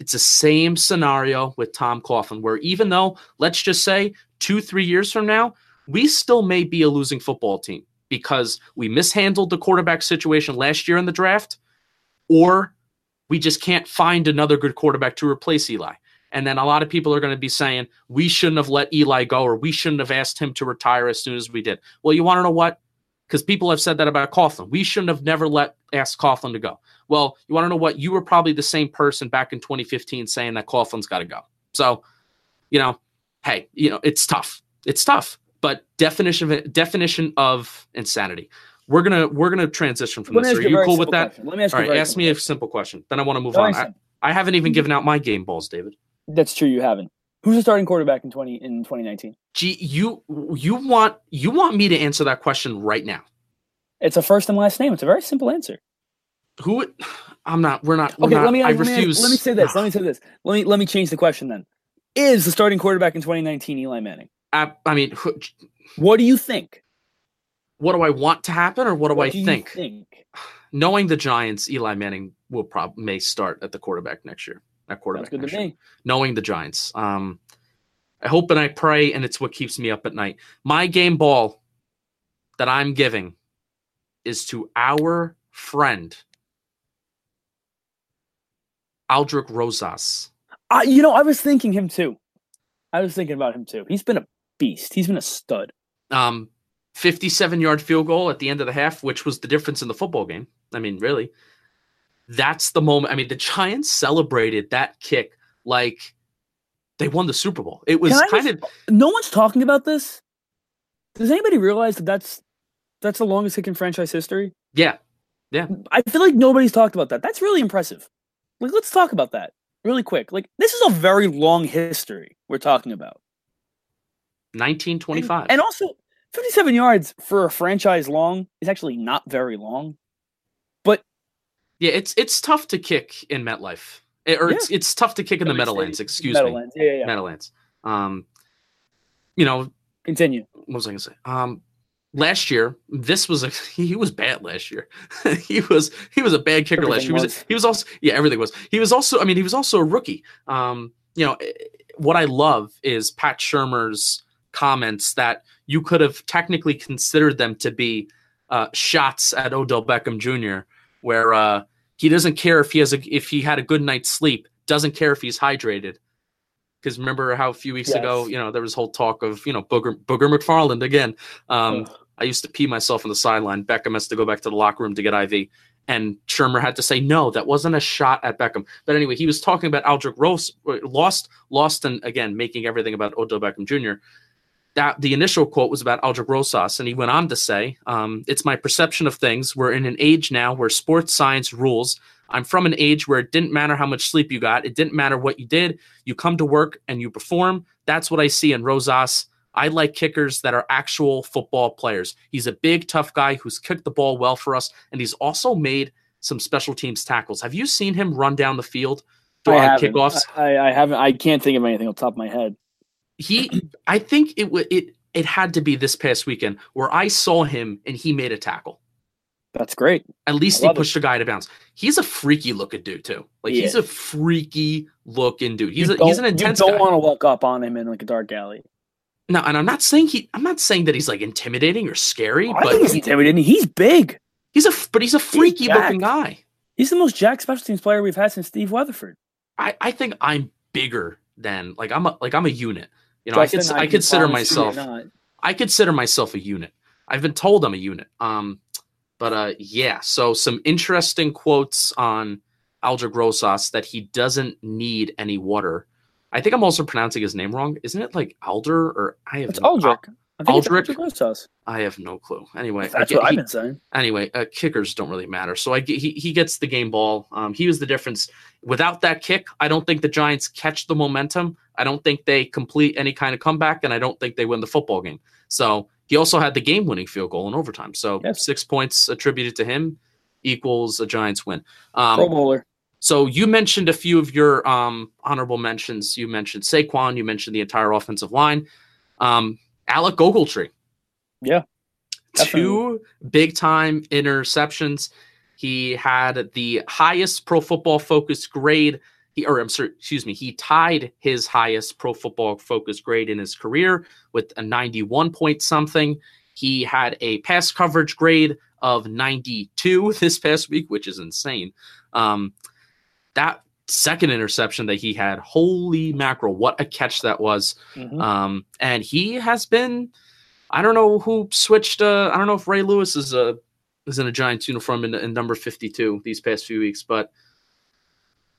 [SPEAKER 2] It's the same scenario with Tom Coughlin, where even though, let's just say, two, three years from now, we still may be a losing football team because we mishandled the quarterback situation last year in the draft, or we just can't find another good quarterback to replace Eli. And then a lot of people are going to be saying, we shouldn't have let Eli go or we shouldn't have asked him to retire as soon as we did. Well, you want to know what? Because people have said that about Coughlin. We shouldn't have never let asked Coughlin to go. Well, you want to know what? You were probably the same person back in 2015 saying that Coughlin's got to go. So, you know, hey, you know, it's tough. It's tough. But definition of definition of insanity. We're gonna we're gonna transition from Let this. Are you cool with that? Question. Let me ask All right, ask me a simple question. Then I want to move on. I, I, haven't even given out my game balls, David.
[SPEAKER 3] That's true. You haven't. Who's the starting quarterback in twenty in twenty nineteen?
[SPEAKER 2] Gee, you you want you want me to answer that question right now?
[SPEAKER 3] It's a first and last name. It's a very simple answer.
[SPEAKER 2] Who? I'm not. We're not. We're okay. Not, let me. I let refuse.
[SPEAKER 3] Me, let me say this. let me say this. Let me let me change the question then. is the starting quarterback in 2019 Eli Manning?
[SPEAKER 2] I, I mean,
[SPEAKER 3] What do you think?
[SPEAKER 2] what do I want to happen, or what do
[SPEAKER 3] What
[SPEAKER 2] I
[SPEAKER 3] do
[SPEAKER 2] think?
[SPEAKER 3] think?
[SPEAKER 2] Knowing the Giants, Eli Manning will probably may start at the quarterback next year. At quarterback
[SPEAKER 3] Sounds good to me.
[SPEAKER 2] knowing the Giants. Um, I hope and I pray, and it's what keeps me up at night. My game ball that I'm giving is to our friend Aldrich Rosas.
[SPEAKER 3] Uh, you know, I was thinking him too. I was thinking about him too. He's been a beast. He's been a stud.
[SPEAKER 2] Um, 57 yard field goal at the end of the half, which was the difference in the football game. I mean, really, that's the moment. I mean, the Giants celebrated that kick like they won the Super Bowl. It was kind
[SPEAKER 3] just-
[SPEAKER 2] of
[SPEAKER 3] No one's talking about this. Does anybody realize that that's that's the longest kick in franchise history?
[SPEAKER 2] Yeah, yeah.
[SPEAKER 3] I feel like nobody's talked about that. That's really impressive. Like, let's talk about that really quick. Like, this is a very long history we're talking about.
[SPEAKER 2] 1925.
[SPEAKER 3] And also, 57 yards for a franchise long is actually not very long.
[SPEAKER 2] But yeah, it's it's tough to kick in MetLife, Eh, or it's it's tough to kick in the Meadowlands. Excuse me,
[SPEAKER 3] Meadowlands. Yeah, yeah, yeah.
[SPEAKER 2] Meadowlands. Um, you know
[SPEAKER 3] Continue.
[SPEAKER 2] what was I gonna say? Um, last year, this was a he was bad last year. he was he was a bad kicker last year. He was, he was also yeah everything was. He was also I mean he was also a rookie. Um, you know what I love is Pat Shurmur's comments that you could have technically considered them to be uh, shots at Odell Beckham Jr. Where uh, he doesn't care if he has a if he had a good night's sleep, doesn't care if he's hydrated. Because remember how a few weeks ago, you know, there was whole talk of you know Booger Booger McFarland again. Um. I used to pee myself on the sideline. Beckham has to go back to the locker room to get IV. And Shurmur had to say, no, that wasn't a shot at Beckham. But anyway, he was talking about Aldrich Rose, lost, lost, and again, making everything about Odell Beckham Jr. That the initial quote was about Aldrich Rosas, and he went on to say, um, "It's my perception of things. We're in an age now where sports science rules. I'm from an age where it didn't matter how much sleep you got. It didn't matter what you did. You come to work and you perform. That's what I see in Rosas. I like kickers that are actual football players. He's a big, tough guy who's kicked the ball well for us, and he's also made some special teams tackles. Have you seen him run down the field
[SPEAKER 3] haven't.
[SPEAKER 2] kickoffs?
[SPEAKER 3] I, I haven't. I can't think of anything off the top of my head.
[SPEAKER 2] He, I think it it it had to be this past weekend where I saw him and he made a tackle.
[SPEAKER 3] That's great.
[SPEAKER 2] At least he
[SPEAKER 3] love it.
[SPEAKER 2] pushed a guy to bounce. He's a freaky looking dude too. Like
[SPEAKER 3] He
[SPEAKER 2] he's
[SPEAKER 3] is.
[SPEAKER 2] a freaky looking dude. He's
[SPEAKER 3] you
[SPEAKER 2] a, he's an intense
[SPEAKER 3] You don't want to walk up on him in like a dark alley.
[SPEAKER 2] No, and I'm not saying he. I'm not saying that he's like intimidating or scary,
[SPEAKER 3] I
[SPEAKER 2] but
[SPEAKER 3] think he's intimidating. He's big.
[SPEAKER 2] he's a but he's a freaky looking guy.
[SPEAKER 3] He's the most jack special teams player we've had since Steve Weatherford.
[SPEAKER 2] I, I think I'm bigger than like I'm a like I'm a unit. You know, I,
[SPEAKER 3] Justin,
[SPEAKER 2] I consider
[SPEAKER 3] promise you you're
[SPEAKER 2] myself. I consider myself a unit. I've been told I'm a unit. Um, but uh, yeah. So some interesting quotes on Aldrich Rosas that he doesn't need any water. I think I'm also pronouncing his name wrong. Isn't it like Alder or I have
[SPEAKER 3] It's
[SPEAKER 2] no,
[SPEAKER 3] Aldrich. I think
[SPEAKER 2] Aldrich?
[SPEAKER 3] it's Aldrich Rosas.
[SPEAKER 2] I have no clue. Anyway,
[SPEAKER 3] That's
[SPEAKER 2] get-
[SPEAKER 3] what I've been saying.
[SPEAKER 2] anyway, uh, kickers don't really matter. So I get, he he gets the game ball. Um, he was the difference. Without that kick, I don't think the Giants catch the momentum. I don't think they complete any kind of comeback, and I don't think they win the football game. So he also had the game-winning field goal in overtime. So
[SPEAKER 3] Yes.
[SPEAKER 2] six points attributed to him equals a Giants win. Um,
[SPEAKER 3] Pro Bowler.
[SPEAKER 2] So you mentioned a few of your um, honorable mentions. You mentioned Saquon. You mentioned the entire offensive line. Um, Alec Ogletree.
[SPEAKER 3] Yeah,
[SPEAKER 2] Two big time interceptions. He had the highest pro football focus grade. He, or I'm sorry, excuse me, he tied his highest pro football focus grade in his career with a 91 point something. He had a pass coverage grade of 92 this past week, which is insane. Um, that second interception that he had, holy mackerel, what a catch that was.
[SPEAKER 3] Mhm.
[SPEAKER 2] Um, and he has been, I don't know who switched. Uh, I don't know if Ray Lewis is a is in a Giants uniform in, in number fifty two these past few weeks, but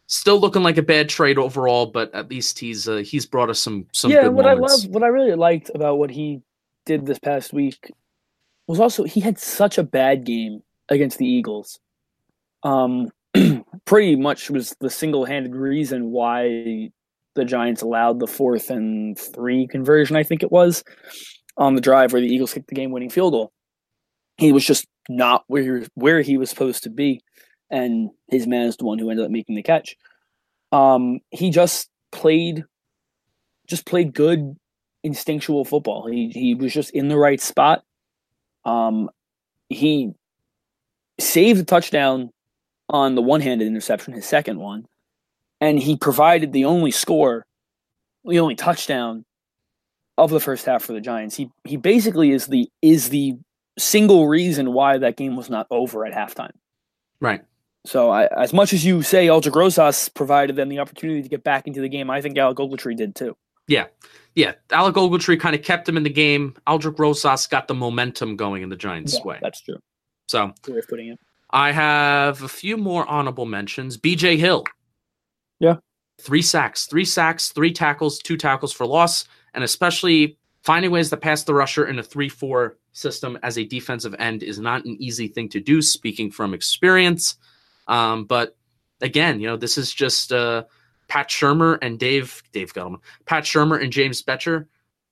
[SPEAKER 2] still looking like a bad trade overall. But at least he's uh, he's brought us some some
[SPEAKER 3] yeah,
[SPEAKER 2] good
[SPEAKER 3] what
[SPEAKER 2] moments.
[SPEAKER 3] I love, what I really liked about what he did this past week was also he had such a bad game against the Eagles. Um, pretty much was the single-handed reason why the Giants allowed the fourth and three conversion. I think it was on the drive where the Eagles kicked the game-winning field goal. He was just not where where he was supposed to be, and his man is the one who ended up making the catch. Um, he just played just played good instinctual football. He he was just in the right spot. Um, he saved a touchdown on the one-handed interception, his second one, and he provided the only score, the only touchdown of the first half for the Giants. He he basically is the is the single reason why that game was not over at halftime.
[SPEAKER 2] Right.
[SPEAKER 3] So I, as much as you say Aldrick Rosas provided them the opportunity to get back into the game, I think Alec Ogletree did too.
[SPEAKER 2] Yeah. Yeah. Alec Ogletree kind of kept him in the game. Aldrick Rosas got the momentum going in the Giants'
[SPEAKER 3] Yeah,
[SPEAKER 2] way.
[SPEAKER 3] That's true.
[SPEAKER 2] So
[SPEAKER 3] way of putting it.
[SPEAKER 2] I have a few more honorable mentions. BJ Hill.
[SPEAKER 3] Yeah.
[SPEAKER 2] Three sacks, three sacks, three tackles, two tackles for loss, and especially finding ways to pass the rusher in a 3 4 system as a defensive end is not an easy thing to do, speaking from experience. Um, but again, you know, this is just uh, Pat Shurmur and Dave, Dave Gettleman, Pat Shurmur and James Bettcher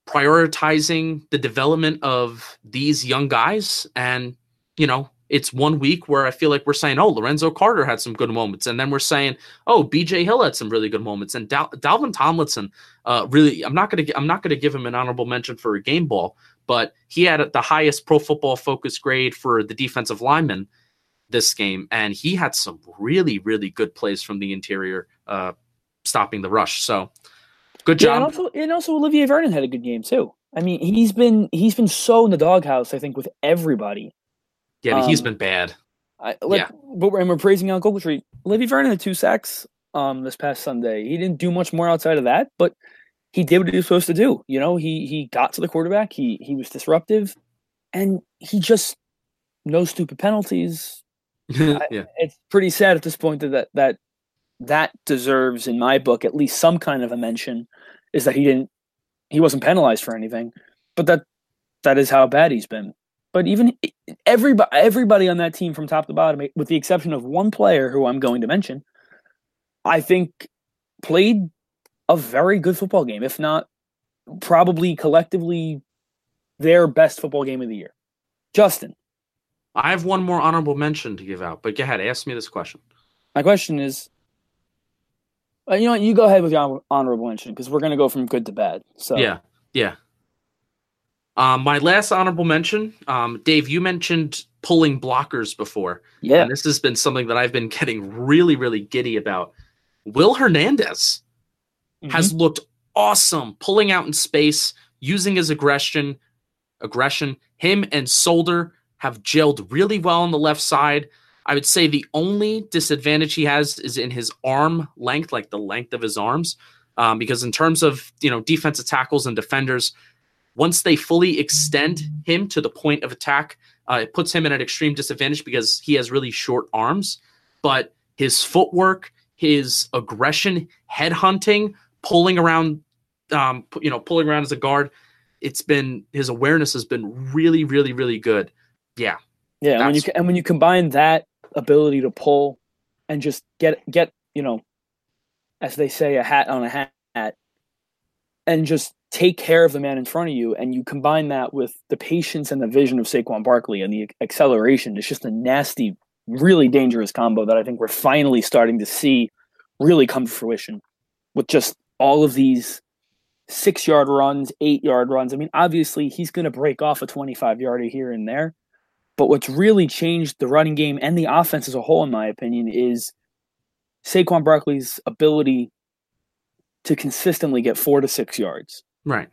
[SPEAKER 2] prioritizing the development of these young guys. And, you know, it's one week where I feel like we're saying, oh, Lorenzo Carter had some good moments. And then we're saying, oh, BJ Hill had some really good moments. And Dal- Dalvin Tomlinson, uh, really, I'm not going to, I'm not going to give him an honorable mention for a game ball, but he had the highest pro football focus grade for the defensive lineman this game. And he had some really, really good plays from the interior, uh, stopping the rush. So good
[SPEAKER 3] Yeah, and
[SPEAKER 2] job.
[SPEAKER 3] also and also Olivier Vernon had a good game too. I mean, he's been he's been so in the doghouse. I think with everybody.
[SPEAKER 2] Yeah, he's
[SPEAKER 3] um,
[SPEAKER 2] been bad.
[SPEAKER 3] I, like,
[SPEAKER 2] Yeah.
[SPEAKER 3] but we're, and we're praising Alec Ogletree. Olivier Vernon had two sacks um this past Sunday. He didn't do much more outside of that, but he did what he was supposed to do. You know, he he got to the quarterback. He he was disruptive, and he just no stupid penalties.
[SPEAKER 2] yeah.
[SPEAKER 3] It's pretty sad at this point that that that, that deserves, in my book, at least some kind of a mention. Is that he didn't he wasn't penalized for anything, but that that is how bad he's been. But even everybody everybody on that team from top to bottom, with the exception of one player who I'm going to mention, I think played a very good football game, if not probably collectively their best football game of the year. Justin,
[SPEAKER 2] I have one more honorable mention to give out, but go ahead, ask me this question.
[SPEAKER 3] my question is, uh, you know, what, you go ahead with your honorable mention because we're going to go from good to bad. So
[SPEAKER 2] Yeah, yeah. Um, my last honorable mention, um, Dave, you mentioned pulling blockers before,
[SPEAKER 3] yeah,
[SPEAKER 2] and this has been something that I've been getting really, really giddy about. Will Hernandez has
[SPEAKER 3] Mm-hmm.
[SPEAKER 2] looked awesome, pulling out in space, using his aggression. Aggression. Him and Solder have gelled really well on the left side. I would say the only disadvantage he has is in his arm length, like the length of his arms, um, because in terms of you know defensive tackles and defenders, once they fully extend him to the point of attack, uh, it puts him at an extreme disadvantage because he has really short arms. But his footwork, his aggression, head hunting, pulling around, um, you know, pulling around as a guard, it's been his awareness has been really, really, really good. Yeah,
[SPEAKER 3] yeah. And when you and when you combine that ability to pull and just get get you know, as they say, a hat on a hat, and just take care of the man in front of you, and you combine that with the patience and the vision of Saquon Barkley and the acceleration, it's just a nasty, really dangerous combo that I think we're finally starting to see really come to fruition with just all of these six yard runs, eight yard runs. I mean, obviously, he's going to break off a 25 yarder here and there. But what's really changed the running game and the offense as a whole, in my opinion, is Saquon Barkley's ability to consistently get four to six yards.
[SPEAKER 2] Right.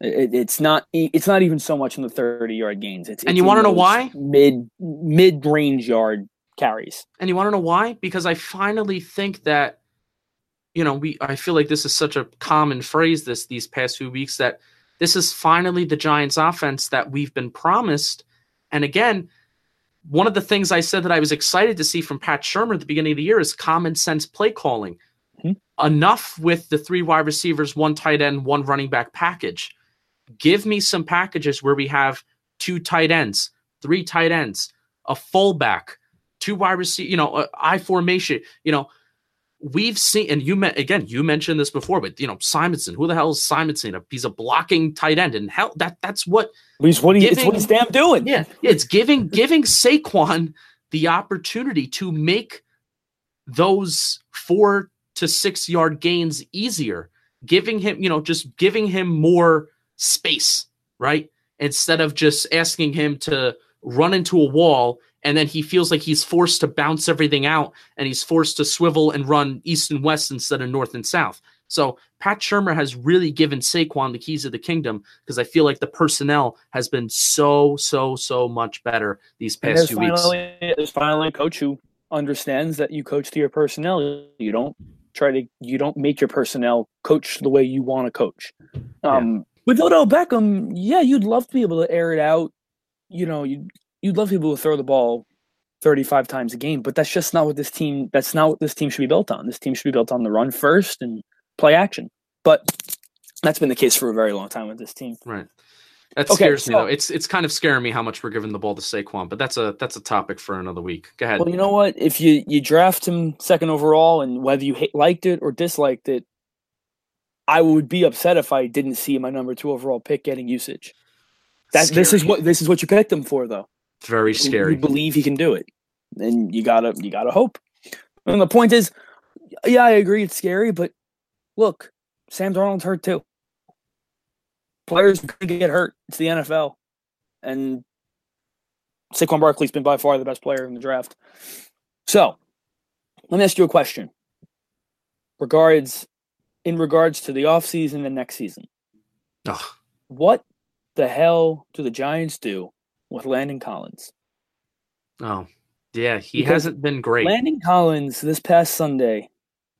[SPEAKER 3] It, it's not. It's not even so much in the thirty yard gains. It's
[SPEAKER 2] And
[SPEAKER 3] it's
[SPEAKER 2] you wanna know why?
[SPEAKER 3] Mid mid range yard carries.
[SPEAKER 2] And you want to know why? Because I finally think that, you know, we I feel like this is such a common phrase this these past few weeks that this is finally the Giants offense that we've been promised. And again, one of the things I said that I was excited to see from Pat Shurmur at the beginning of the year is common sense play calling.
[SPEAKER 3] Mhm.
[SPEAKER 2] Enough with the three wide receivers, one tight end, one running back package. Give me some packages where we have two tight ends, three tight ends, a fullback, two wide receiver, you know, I formation, you know, we've seen, and you met again, you mentioned this before, but you know, Simonson, who the hell is Simonson? He's a blocking tight end, and hell, that that's what,
[SPEAKER 3] He's what he, it's what he's damn doing.
[SPEAKER 2] yeah, it's giving giving Saquon the opportunity to make those four to six yard gains easier. giving him, you know, just giving him more space, right? Instead of just asking him to run into a wall and then he feels like he's forced to bounce everything out and he's forced to swivel and run east and west instead of north and south. So Pat Shurmur has really given Saquon the keys of the kingdom because I feel like the personnel has been so, so, so much better these past few
[SPEAKER 3] finally,
[SPEAKER 2] weeks.
[SPEAKER 3] There's finally a coach who understands that you coach to your personnel. You don't try to you don't make your personnel coach the way you want to coach. Um, yeah. With Odell Beckham, yeah, you'd love to be able to air it out. You know, you you'd love to be able to throw the ball 35 times a game, but that's just not what this team that's not what this team should be built on. This team should be built on the run first and play action. But that's been the case for a very long time with this team.
[SPEAKER 2] Right. That okay, scares so, me though. It's it's kind of scaring me how much we're giving the ball to Saquon, but that's a that's a topic for another week. Go ahead.
[SPEAKER 3] Well, you know what? If you you draft him second overall, and whether you hate, liked it or disliked it, I would be upset if I didn't see my number two overall pick getting usage. That this is what this is what you picked him for, though.
[SPEAKER 2] It's very scary.
[SPEAKER 3] You, you believe he can do it, and you gotta you gotta hope. And the point is, yeah, I agree, it's scary, but look, Sam Darnold's hurt too. Players going to get hurt. It's the NFL, and Saquon Barkley's been by far the best player in the draft. So, let me ask you a question. Regards, in regards to the offseason and next season,
[SPEAKER 2] Ugh.
[SPEAKER 3] what the hell do the Giants do with Landon Collins?
[SPEAKER 2] Oh, yeah, he because hasn't been great.
[SPEAKER 3] Landon Collins this past Sunday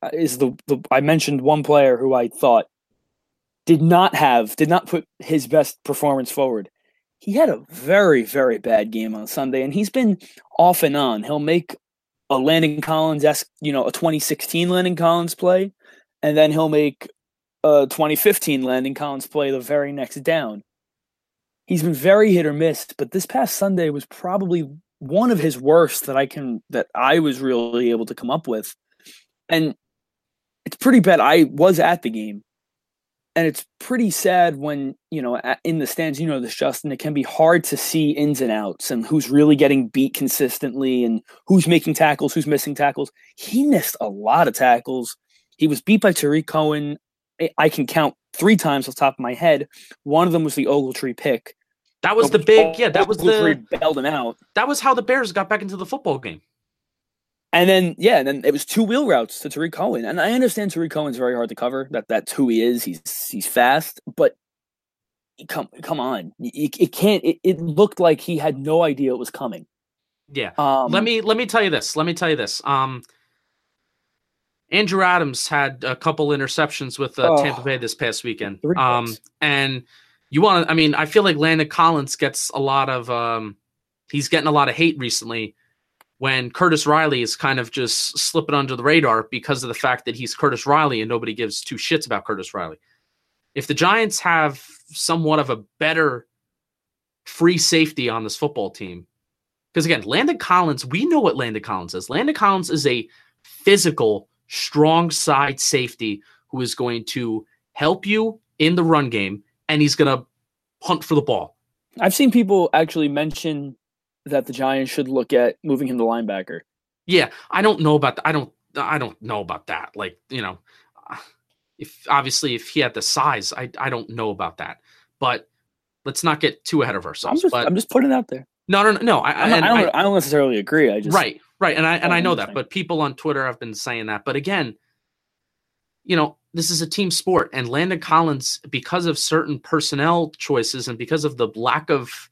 [SPEAKER 3] uh, is the, the I mentioned one player who I thought did not have did not put his best performance forward. He had a very very bad game on Sunday, and he's been off and on. He'll make a Landon Collins esque, you know, a 2016 Landon Collins play, and then he'll make a 2015 Landon Collins play the very next down. He's been very hit or miss, but this past Sunday was probably one of his worst that I can that I was really able to come up with. And it's pretty bad. I was at the game, and it's pretty sad when you know in the stands. You know this, Justin. It can be hard to see ins and outs and who's really getting beat consistently and who's making tackles, who's missing tackles. He missed a lot of tackles. He was beat by Tarik Cohen. Eh, I can count three times off the top of my head. One of them was the Ogletree pick.
[SPEAKER 2] That was the big, yeah. That was the
[SPEAKER 3] bailed him out.
[SPEAKER 2] That was how the Bears got back into the football game.
[SPEAKER 3] And then yeah, and then it was two wheel routes to Tarik Cohen. And I understand Tarik Cohen's very hard to cover. That that's who he is. He's he's fast, but come come on, it, it can't. It, it, looked like he had no idea it was coming.
[SPEAKER 2] Yeah. Um, let me let me tell you this. Let me tell you this. Um, Andrew Adams had a couple interceptions with uh, oh, Tampa Bay this past weekend. Um, and you want to? I mean, I feel like Landon Collins gets a lot of. Um, he's getting a lot of hate recently when Curtis Riley is kind of just slipping under the radar because of the fact that he's Curtis Riley and nobody gives two shits about Curtis Riley. If the Giants have somewhat of a better free safety on this football team, because again, Landon Collins, we know what Landon Collins is. Landon Collins is a physical, strong side safety who is going to help you in the run game and he's going to hunt for the ball.
[SPEAKER 3] I've seen people actually mention that the Giants should look at moving him to linebacker.
[SPEAKER 2] Yeah, I don't know about I don't I don't know about that. Like, you know, if obviously if he had the size, I I don't know about that. But let's not get too ahead of ourselves.
[SPEAKER 3] I'm just,
[SPEAKER 2] but,
[SPEAKER 3] I'm just putting it out there.
[SPEAKER 2] No, no, no, no. I,
[SPEAKER 3] not, I, don't, I, don't, necessarily agree. I just
[SPEAKER 2] right, right, and I and I know that, but people on Twitter have been saying that. But again, you know, this is a team sport, and Landon Collins, because of certain personnel choices and because of the lack of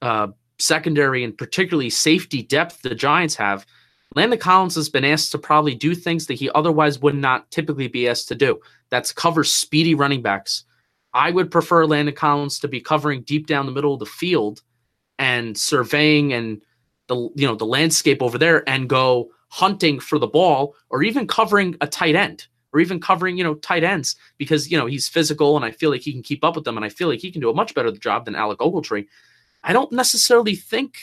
[SPEAKER 2] uh, secondary and particularly safety depth the Giants have, Landon Collins has been asked to probably do things that he otherwise would not typically be asked to do. That's cover speedy running backs. I would prefer Landon Collins to be covering deep down the middle of the field and surveying and the you know the landscape over there and go hunting for the ball or even covering a tight end or even covering you know tight ends because you know he's physical and I feel like he can keep up with them and I feel like he can do a much better job than Alec Ogletree. I don't necessarily think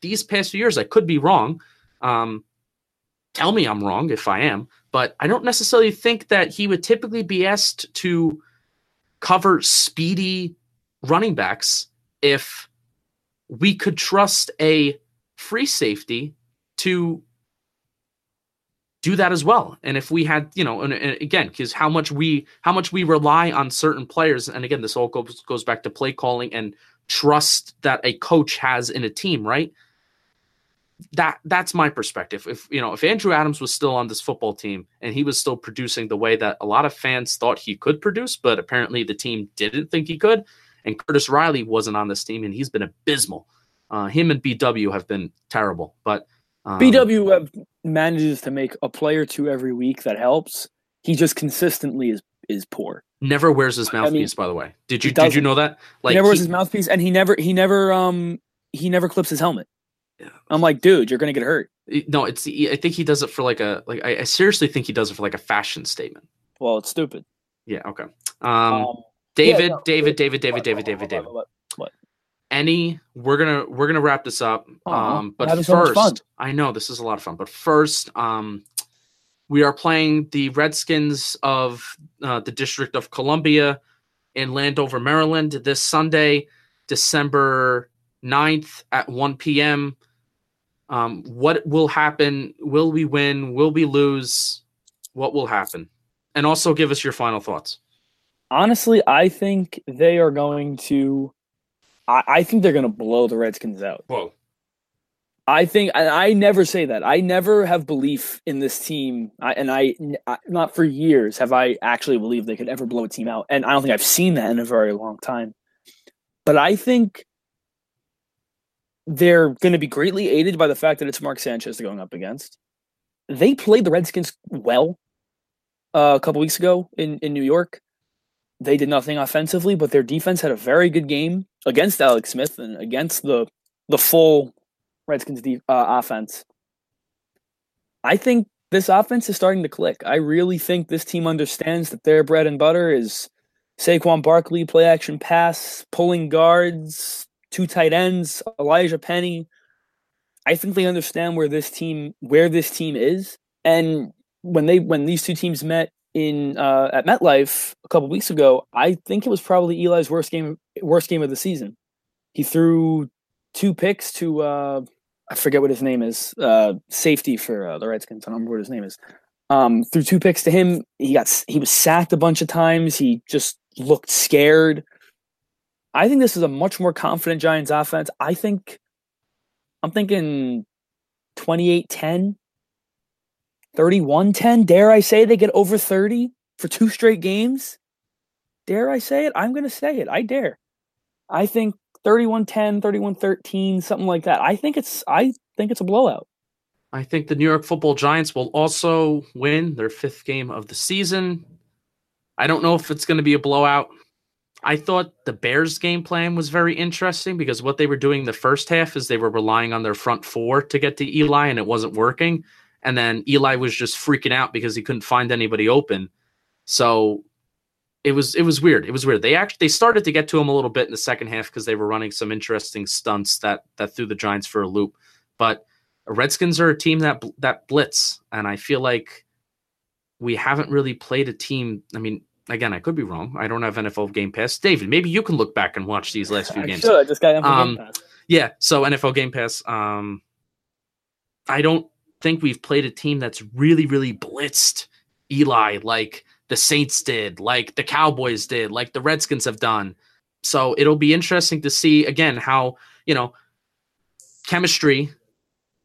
[SPEAKER 2] these past few years, I could be wrong. Um, tell me I'm wrong if I am, but I don't necessarily think that he would typically be asked to cover speedy running backs if we could trust a free safety to do that as well. And if we had, you know, and, and again, because how much we how much we rely on certain players, and again, this all goes goes back to play calling and trust that a coach has in a team, right? That that's my perspective. If you know, if Andrew Adams was still on this football team and he was still producing the way that a lot of fans thought he could produce, but apparently the team didn't think he could, and Curtis Riley wasn't on this team and he's been abysmal. Uh, him and BW have been terrible, but
[SPEAKER 3] um, BW manages to make a play or two every week that helps. He just consistently is is poor.
[SPEAKER 2] Never wears his mouthpiece. I mean, by the way, did you did you know that?
[SPEAKER 3] Like he never wears his mouthpiece, and he never he never um he never clips his helmet. Yeah. I'm like, dude, you're gonna get hurt.
[SPEAKER 2] No, it's I think he does it for like a like I, I seriously think he does it for like a fashion statement.
[SPEAKER 3] Well, it's stupid.
[SPEAKER 2] Yeah. Okay. Um, um David, yeah, no, David, David, David, David, David, David, David any we're gonna we're gonna wrap this up uh-huh. um but first so i know this is a lot of fun but first um we are playing the redskins of uh, the district of columbia in landover maryland this sunday december 9th at 1 p.m um what will happen? Will we win? Will we lose? What will happen? And also give us your final thoughts.
[SPEAKER 3] Honestly i think they are going to I, I think they're going to blow the Redskins out.
[SPEAKER 2] Whoa.
[SPEAKER 3] I think I, never say that. I never have belief in this team, I, and I, I not for years have I actually believed they could ever blow a team out, and I don't think I've seen that in a very long time. But I think they're going to be greatly aided by the fact that it's Mark Sanchez they're going up against. They played the Redskins well uh, a couple weeks ago in in New York. They did nothing offensively, but their defense had a very good game against Alex Smith and against the the full Redskins de- uh, offense. I think this offense is starting to click. I really think this team understands that their bread and butter is Saquon Barkley, play action pass, pulling guards, two tight ends, Elijah Penny. I think they understand where this team where this team is. And when they when these two teams met in uh, at MetLife a couple weeks ago, I think it was probably Eli's worst game worst game of the season. He threw two picks to uh, I forget what his name is, uh, safety for uh, the Redskins. I don't remember what his name is. Um, threw two picks to him. He got he was sacked a bunch of times. He just looked scared. I think this is a much more confident Giants offense. I think I'm thinking 28-10 31 10. Dare I say they get over 30 for two straight games? Dare I say it? I'm going to say it. I dare. I think 31 10, 31 13, something like that. I think it's I think it's a blowout.
[SPEAKER 2] I think the New York Football Giants will also win their fifth game of the season. I don't know if it's going to be a blowout. I thought the Bears game plan was very interesting because what they were doing the first half is they were relying on their front four to get to Eli and it wasn't working and then Eli was just freaking out because he couldn't find anybody open. So it was it was weird. It was weird. They actually they started to get to him a little bit in the second half because they were running some interesting stunts that that threw the Giants for a loop. But Redskins are a team that that blitz, and I feel like we haven't really played a team. I mean, again, I could be wrong. I don't have NFL Game Pass. David, maybe you can look back and watch these last few
[SPEAKER 3] I
[SPEAKER 2] games.
[SPEAKER 3] Should. I just got NFL um, Game Pass.
[SPEAKER 2] Yeah, so NFL Game Pass. Um, I don't think we've played a team that's really, really blitzed Eli like the Saints did, like the Cowboys did, like the Redskins have done. So it'll be interesting to see again how, you know, chemistry,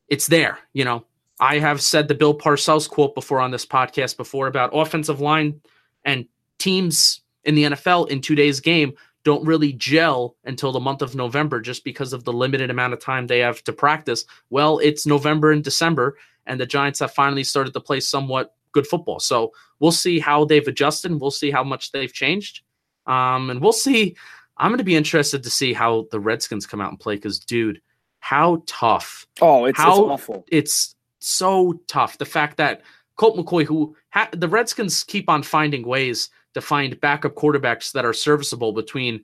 [SPEAKER 2] it's there. You know, I have said the Bill Parcells quote before on this podcast before about offensive line and teams in the NFL in today's game don't really gel until the month of November just because of the limited amount of time they have to practice. Well, it's November and December, and the Giants have finally started to play somewhat good football. So we'll see how they've adjusted. And we'll see how much they've changed. Um, and we'll see. I'm going to be interested to see how the Redskins come out and play because, dude, how tough.
[SPEAKER 3] Oh, it's, how, it's awful.
[SPEAKER 2] It's so tough. The fact that Colt McCoy, who ha- the Redskins keep on finding ways to find backup quarterbacks that are serviceable between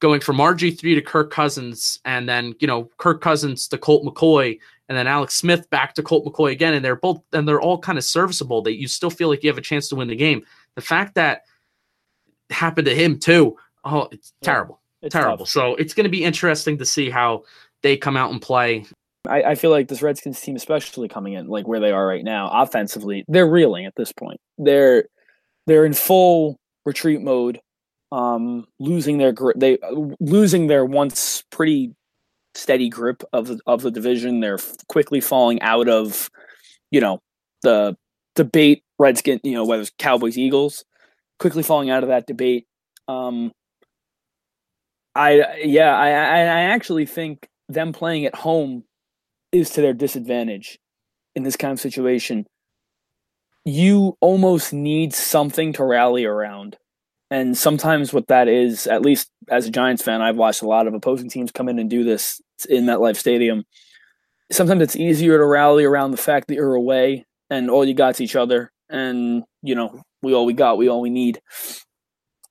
[SPEAKER 2] going from RG3 to Kirk Cousins and then, you know, Kirk Cousins to Colt McCoy and then Alex Smith back to Colt McCoy again. And they're both, and they're all kind of serviceable that you still feel like you have a chance to win the game. The fact that happened to him too. Oh, it's terrible. It's terrible. Tough. So it's going to be interesting to see how they come out and play.
[SPEAKER 3] I, I feel like this Redskins team, especially coming in like where they are right now, offensively, they're reeling at this point. They're they're in full retreat mode, um, losing their. They losing their once pretty steady grip of the, of the division. They're quickly falling out of, you know, the debate. Redskin, you know, whether it's Cowboys, Eagles, quickly falling out of that debate. Um, I yeah, I I actually think them playing at home is to their disadvantage in this kind of situation. You almost need something to rally around. And sometimes what that is, at least as a Giants fan, I've watched a lot of opposing teams come in and do this in MetLife Stadium. Sometimes it's easier to rally around the fact that you're away and all you got's each other. And, you know, we all we got, we all we need.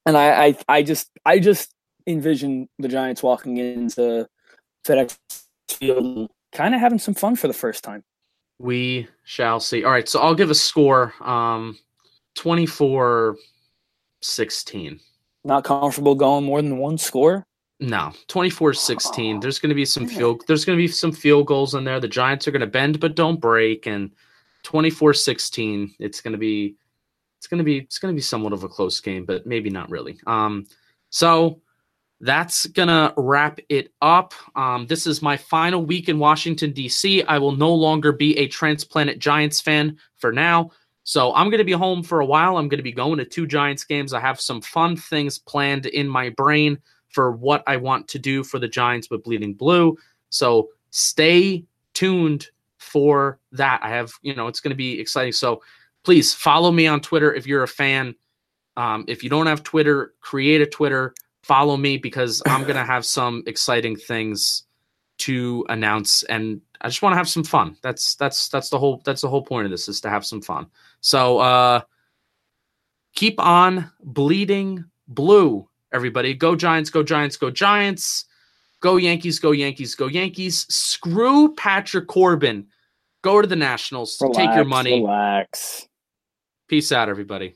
[SPEAKER 3] And I, I, I just, I just envision the Giants walking into FedEx Field kind of having some fun for the first time.
[SPEAKER 2] We shall see. All right, so I'll give a score um 24 16.
[SPEAKER 3] Not comfortable going more than one score?
[SPEAKER 2] No, 24-16. There's going to be some field there's going to be some field goals in there. The Giants are going to bend but don't break and 24-16. It's going to be it's going to be it's going to be somewhat of a close game, but maybe not really. Um so that's gonna wrap it up. Um, this is my final week in Washington D.C. I will no longer be a transplanted Giants fan for now, so I'm gonna be home for a while. I'm gonna be going to two Giants games. I have some fun things planned in my brain for what I want to do for the Giants with Bleeding Blue. So stay tuned for that. I have, you know, it's gonna be exciting. So please follow me on Twitter if you're a fan. Um, if you don't have Twitter, create a Twitter follow me because I'm gonna have some exciting things to announce and I just want to have some fun. That's that's that's the whole that's the whole point of this is to have some fun. So uh keep on bleeding blue, everybody. Go Giants, go Giants, go Giants. Go Yankees, go Yankees, go Yankees. Screw Patrick Corbin. Go to the Nationals.
[SPEAKER 3] Relax,
[SPEAKER 2] Take your money.
[SPEAKER 3] Relax.
[SPEAKER 2] Peace out, everybody.